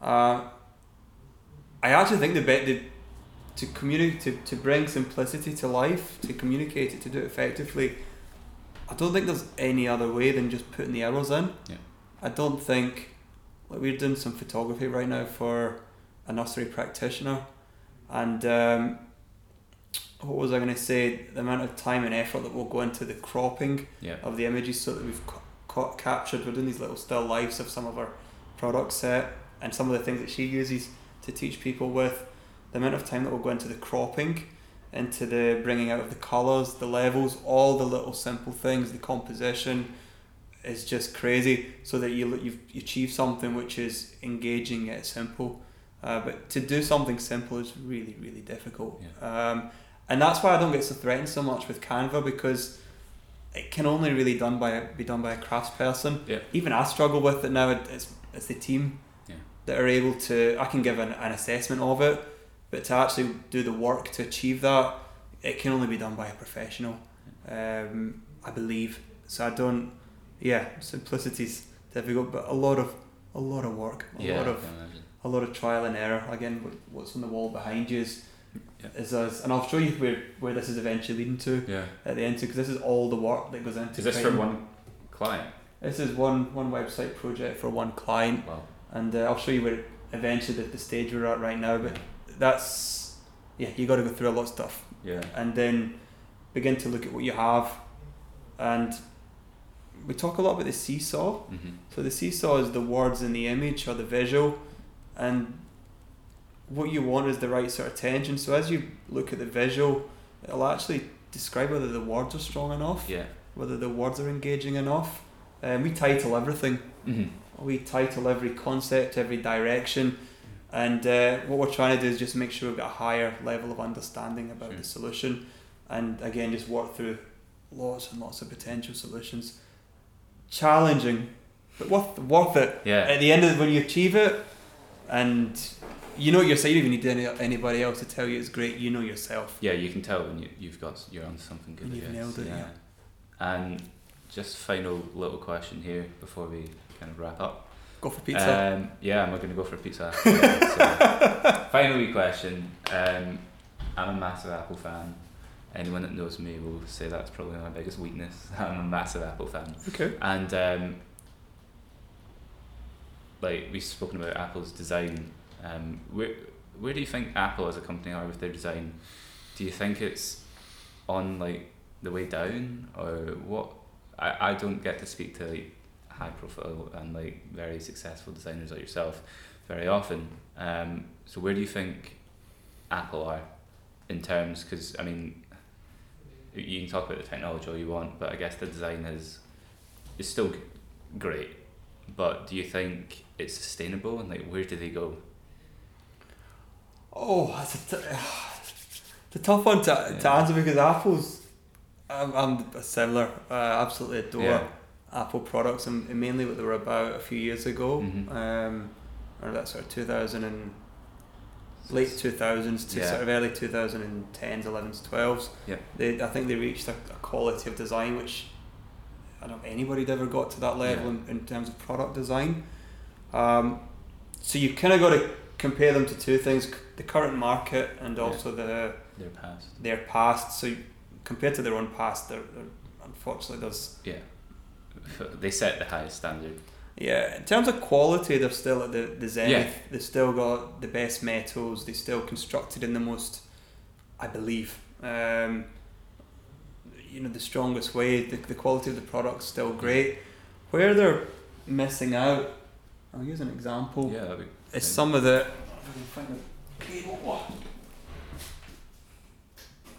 Uh, I actually think the bet the to communicate to, to bring simplicity to life, to communicate it, to do it effectively. I don't think there's any other way than just putting the arrows in. Yeah. I don't think like we're doing some photography right now for a nursery practitioner, and um, what was I going to say? The amount of time and effort that will go into the cropping Yeah. of the images so that we've ca- ca- captured. We're doing these little still lifes of some of our product set and some of the things that she uses to teach people with. The amount of time that will go into the cropping, into the bringing out of the colours, the levels, all the little simple things, the composition is just crazy. So that you you've you achieve something which is engaging yet simple. Uh, but to do something simple is really really difficult. Um, and that's why I don't get so threatened so much with Canva because it can only really done by be done by a craftsperson. Yeah. Even I struggle with it now. It's it's the team Yeah. that are able to. I can give an, an assessment of it, but to actually do the work to achieve that, it can only be done by a professional. Um, I believe. So I don't. Yeah, simplicity's difficult, but a lot of a lot of work, a yeah. lot of a lot of trial and error. Again, what's on the wall behind you is, Yeah. is us, and I'll show you where, where this is eventually leading to Yeah. at the end because this is all the work that goes into. Is this for creating- one client? This is one one website project for one client, Wow. and uh, I'll show you where eventually the, the stage we're at right now. But that's yeah, you got to go through a lot of stuff Yeah. and then begin to look at what you have, and we talk a lot about the seesaw. Mm-hmm. So the seesaw is the words in the image or the visual, and what you want is the right sort of tension. So as you look at the visual, it'll actually describe whether the words are strong enough, Yeah. whether the words are engaging enough. And we title everything. Mm-hmm. We title every concept, every direction, and uh, what we're trying to do is just make sure we've got a higher level of understanding about Sure. the solution, and again just work through lots and lots of potential solutions. Challenging, but worth worth it Yeah. at the end of when you achieve it, and you know yourself. You don't even need any, anybody else to tell you it's great. You know yourself. Yeah, you can tell when you, you've got you're on something good. You've nailed it, yeah. And just final little question here before we kind of wrap up. Go for pizza. Um, yeah, I'm going to go for a pizza. (laughs) so, final question. Um, I'm a massive Apple fan. Anyone that knows me will say that's probably my biggest weakness. (laughs) I'm a massive Apple fan. okay. And um, like we've spoken about Apple's design, um, where where do you think Apple as a company are with their design? Do you think it's on like the way down, or what? I, I don't get to speak to like high profile and like very successful designers like yourself very often. Um, so where do you think Apple are in terms? Because I mean, you can talk about the technology all you want, but I guess the design is is still g- great. But do you think it's sustainable and like where do they go? Oh, that's a, t- it's a tough one to, to answer because Apple's. I'm, I'm a similar. I absolutely adore Yeah. Apple products and, and mainly what they were about a few years ago. Mhm. Um, or that sort of 2000 and late 2000s to Yeah. sort of early 2010s, 11s, 12s. Yeah. They, I think they reached a, a quality of design which I don't know if anybody'd ever got to that level Yeah. in, in terms of product design. Um, so you kind of got to compare them to two things: the current market and Yeah. also the Their past. their past. So compared to their own past, they're, they're unfortunately there's Yeah. They set the highest standard. yeah. In terms of quality, they're still at the the zenith. Yeah. They've still got the best metals. They still constructed in the most I believe. Um, you know, the strongest way, the, the quality of the product's still great. Where they're missing out, I'll use an example. Yeah, that'd be It's fine. some of the. if I can find the cable. What?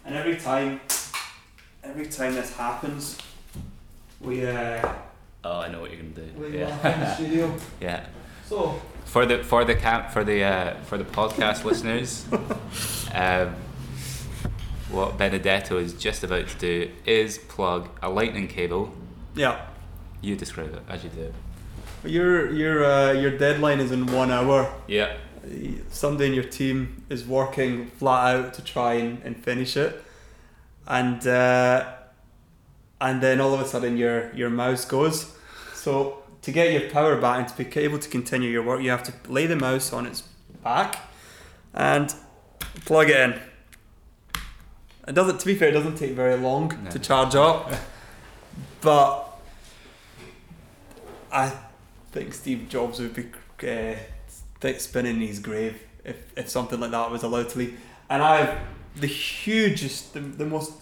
And every time, every time this happens, we uh, Oh, I know what you're gonna do. we laugh in the Yeah. studio. (laughs) yeah. So For the for the cap for the uh, for the podcast (laughs) listeners, um, what Benedetto is just about to do is plug a lightning cable. yeah, You describe it as you do. your your uh, your deadline is in one hour. Yeah. Somebody in your team is working flat out to try and, and finish it, and uh, and then all of a sudden your your mouse goes. So to get your power back and to be able to continue your work, you have to lay the mouse on its back and plug it in. It doesn't. To be fair, it doesn't take very long No. to charge up, (laughs) but I think Steve Jobs would be uh, spinning in his grave if, if something like that was allowed to leave. And I have the hugest, the, the most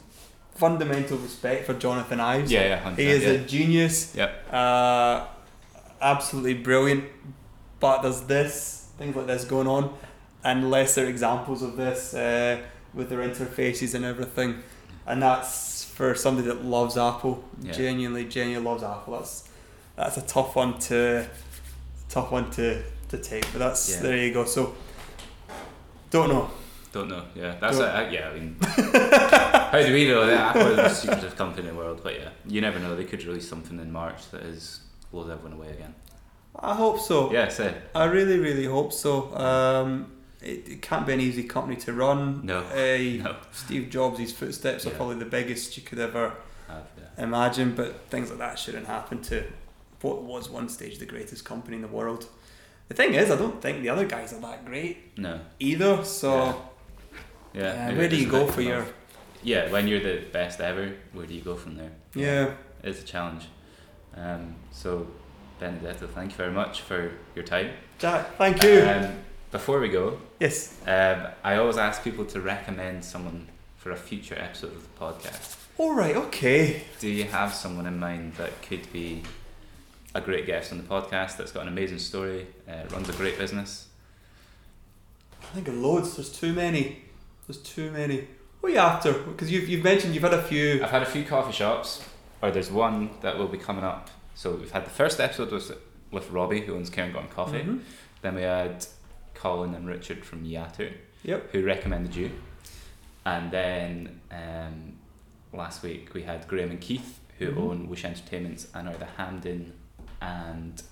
fundamental respect for Jonathan Ives. Yeah, yeah. 100%, He is yeah. a genius, Yep. uh, absolutely brilliant. But there's this things like this going on, and lesser examples of this uh, with their interfaces and everything. And that's for somebody that loves Apple, Yeah. genuinely, genuinely loves Apple. That's that's a tough one to tough one to, to take. But that's Yeah. there you go. So don't know. Don't know. Yeah, that's Don't- a, yeah. I mean, (laughs) how do we know that Apple is the most secretive company in the world? But yeah, you never know. They could release something in March that is blows everyone away again. I hope so. Yeah, I really, really hope so. Um, it, it can't be an easy company to run. No. Uh, (laughs) no. Steve Jobs' his footsteps are probably the biggest you could ever Have, yeah. imagine, but things like that shouldn't happen to what was one stage the greatest company in the world. The thing is, I don't think the other guys are that great No. either. So, Yeah. Yeah. where do you go for your? Yeah, when you're the best ever, where do you go from there? Yeah, It's a challenge. Um, so, Benedetto, thank you very much for your time. Jack, thank you. Um, before we go, yes. um, I always ask people to recommend someone for a future episode of the podcast. All right. Okay. Do you have someone in mind that could be a great guest on the podcast that's got an amazing story, uh, runs a great business? I think of loads. There's too many. There's too many. What are you after? Because you've, you've mentioned you've had a few. I've had a few coffee shops, or there's one that will be coming up. So we've had the first episode was with Robbie, who owns Cairngorm Coffee. Mhm. Then we had Colin and Richard from Yatu, Yep. who recommended you. And then um, last week we had Graham and Keith, who Mhm. own Wish Entertainments and are the Hampden and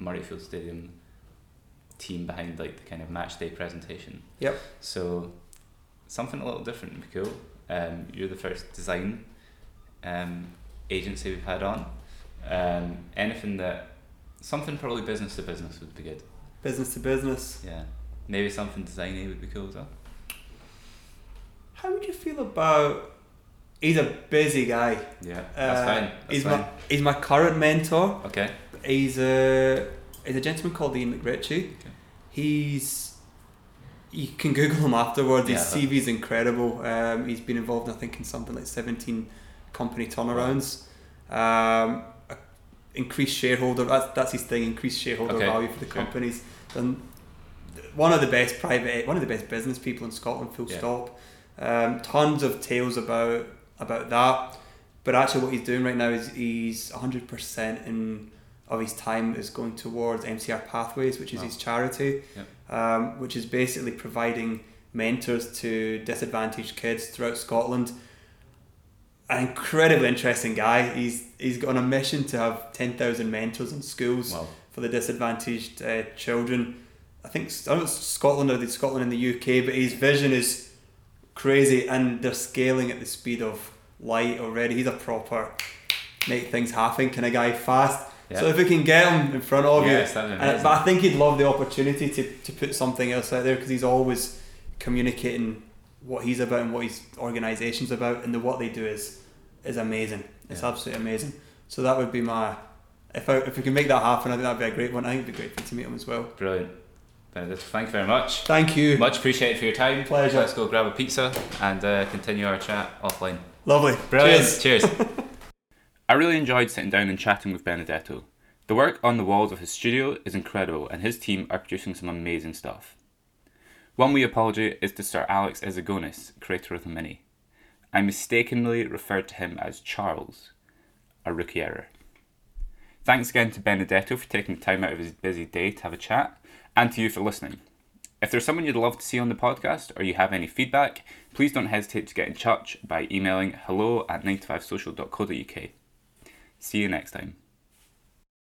Murrayfield Stadium team behind like the kind of match day presentation. Yep. So something a little different would be cool. Um, you're the first design um, agency we've had on. Um, anything that something probably business to business would be good. Business to business. Yeah. Maybe something designy would be cool as well. How would you feel about? He's a busy guy. Yeah. That's Uh, fine. That's he's fine. my he's my current mentor. Okay. He's a he's a gentleman called Iain MacRitchie. Okay. He's you can Google him afterwards. His Yeah. is incredible. Um, he's been involved, I think, in something like seventeen company turnarounds. Um, increased shareholder. That's that's his thing. Increased shareholder Okay. value for the Sure. companies. And one of the best private, one of the best business people in Scotland. Full Yeah. stop. Um, tons of tales about about that. But actually, what he's doing right now is he's hundred percent in of his time is going towards MCR Pathways, which is Wow. his charity, um, which is basically providing mentors to disadvantaged kids throughout Scotland. An incredibly interesting guy. He's he's got on a mission to have ten thousand mentors in schools Well, for the disadvantaged uh, children. I think I don't know if Scotland or the Scotland in the UK, but his vision is crazy, and they're scaling at the speed of light already. He's a proper make things happen kind of guy, fast. Yeah. So if we can get him in front of yes, you, and, but I think he'd love the opportunity to, to put something else out there because he's always communicating what he's about and what his organisation's about, and the what they do is is amazing. It's Yeah. absolutely amazing. So that would be my if I, if we can make that happen, I think that'd be a great one. I think it'd be great for you to meet him as well. Brilliant. Benedict, thank you very much. Thank you. Much appreciated for your time. Pleasure. Let's go grab a pizza and uh, continue our chat offline. Lovely. Brilliant. Cheers. Cheers. (laughs) I really enjoyed sitting down and chatting with Benedetto. The work on the walls of his studio is incredible, and his team are producing some amazing stuff. One wee apology is to Sir Alex Issigonis, creator of the Mini. I mistakenly referred to him as Charles, a rookie error. Thanks again to Benedetto for taking the time out of his busy day to have a chat, and to you for listening. If there's someone you'd love to see on the podcast or you have any feedback, please don't hesitate to get in touch by emailing hello at 95social.co.uk. See you next time.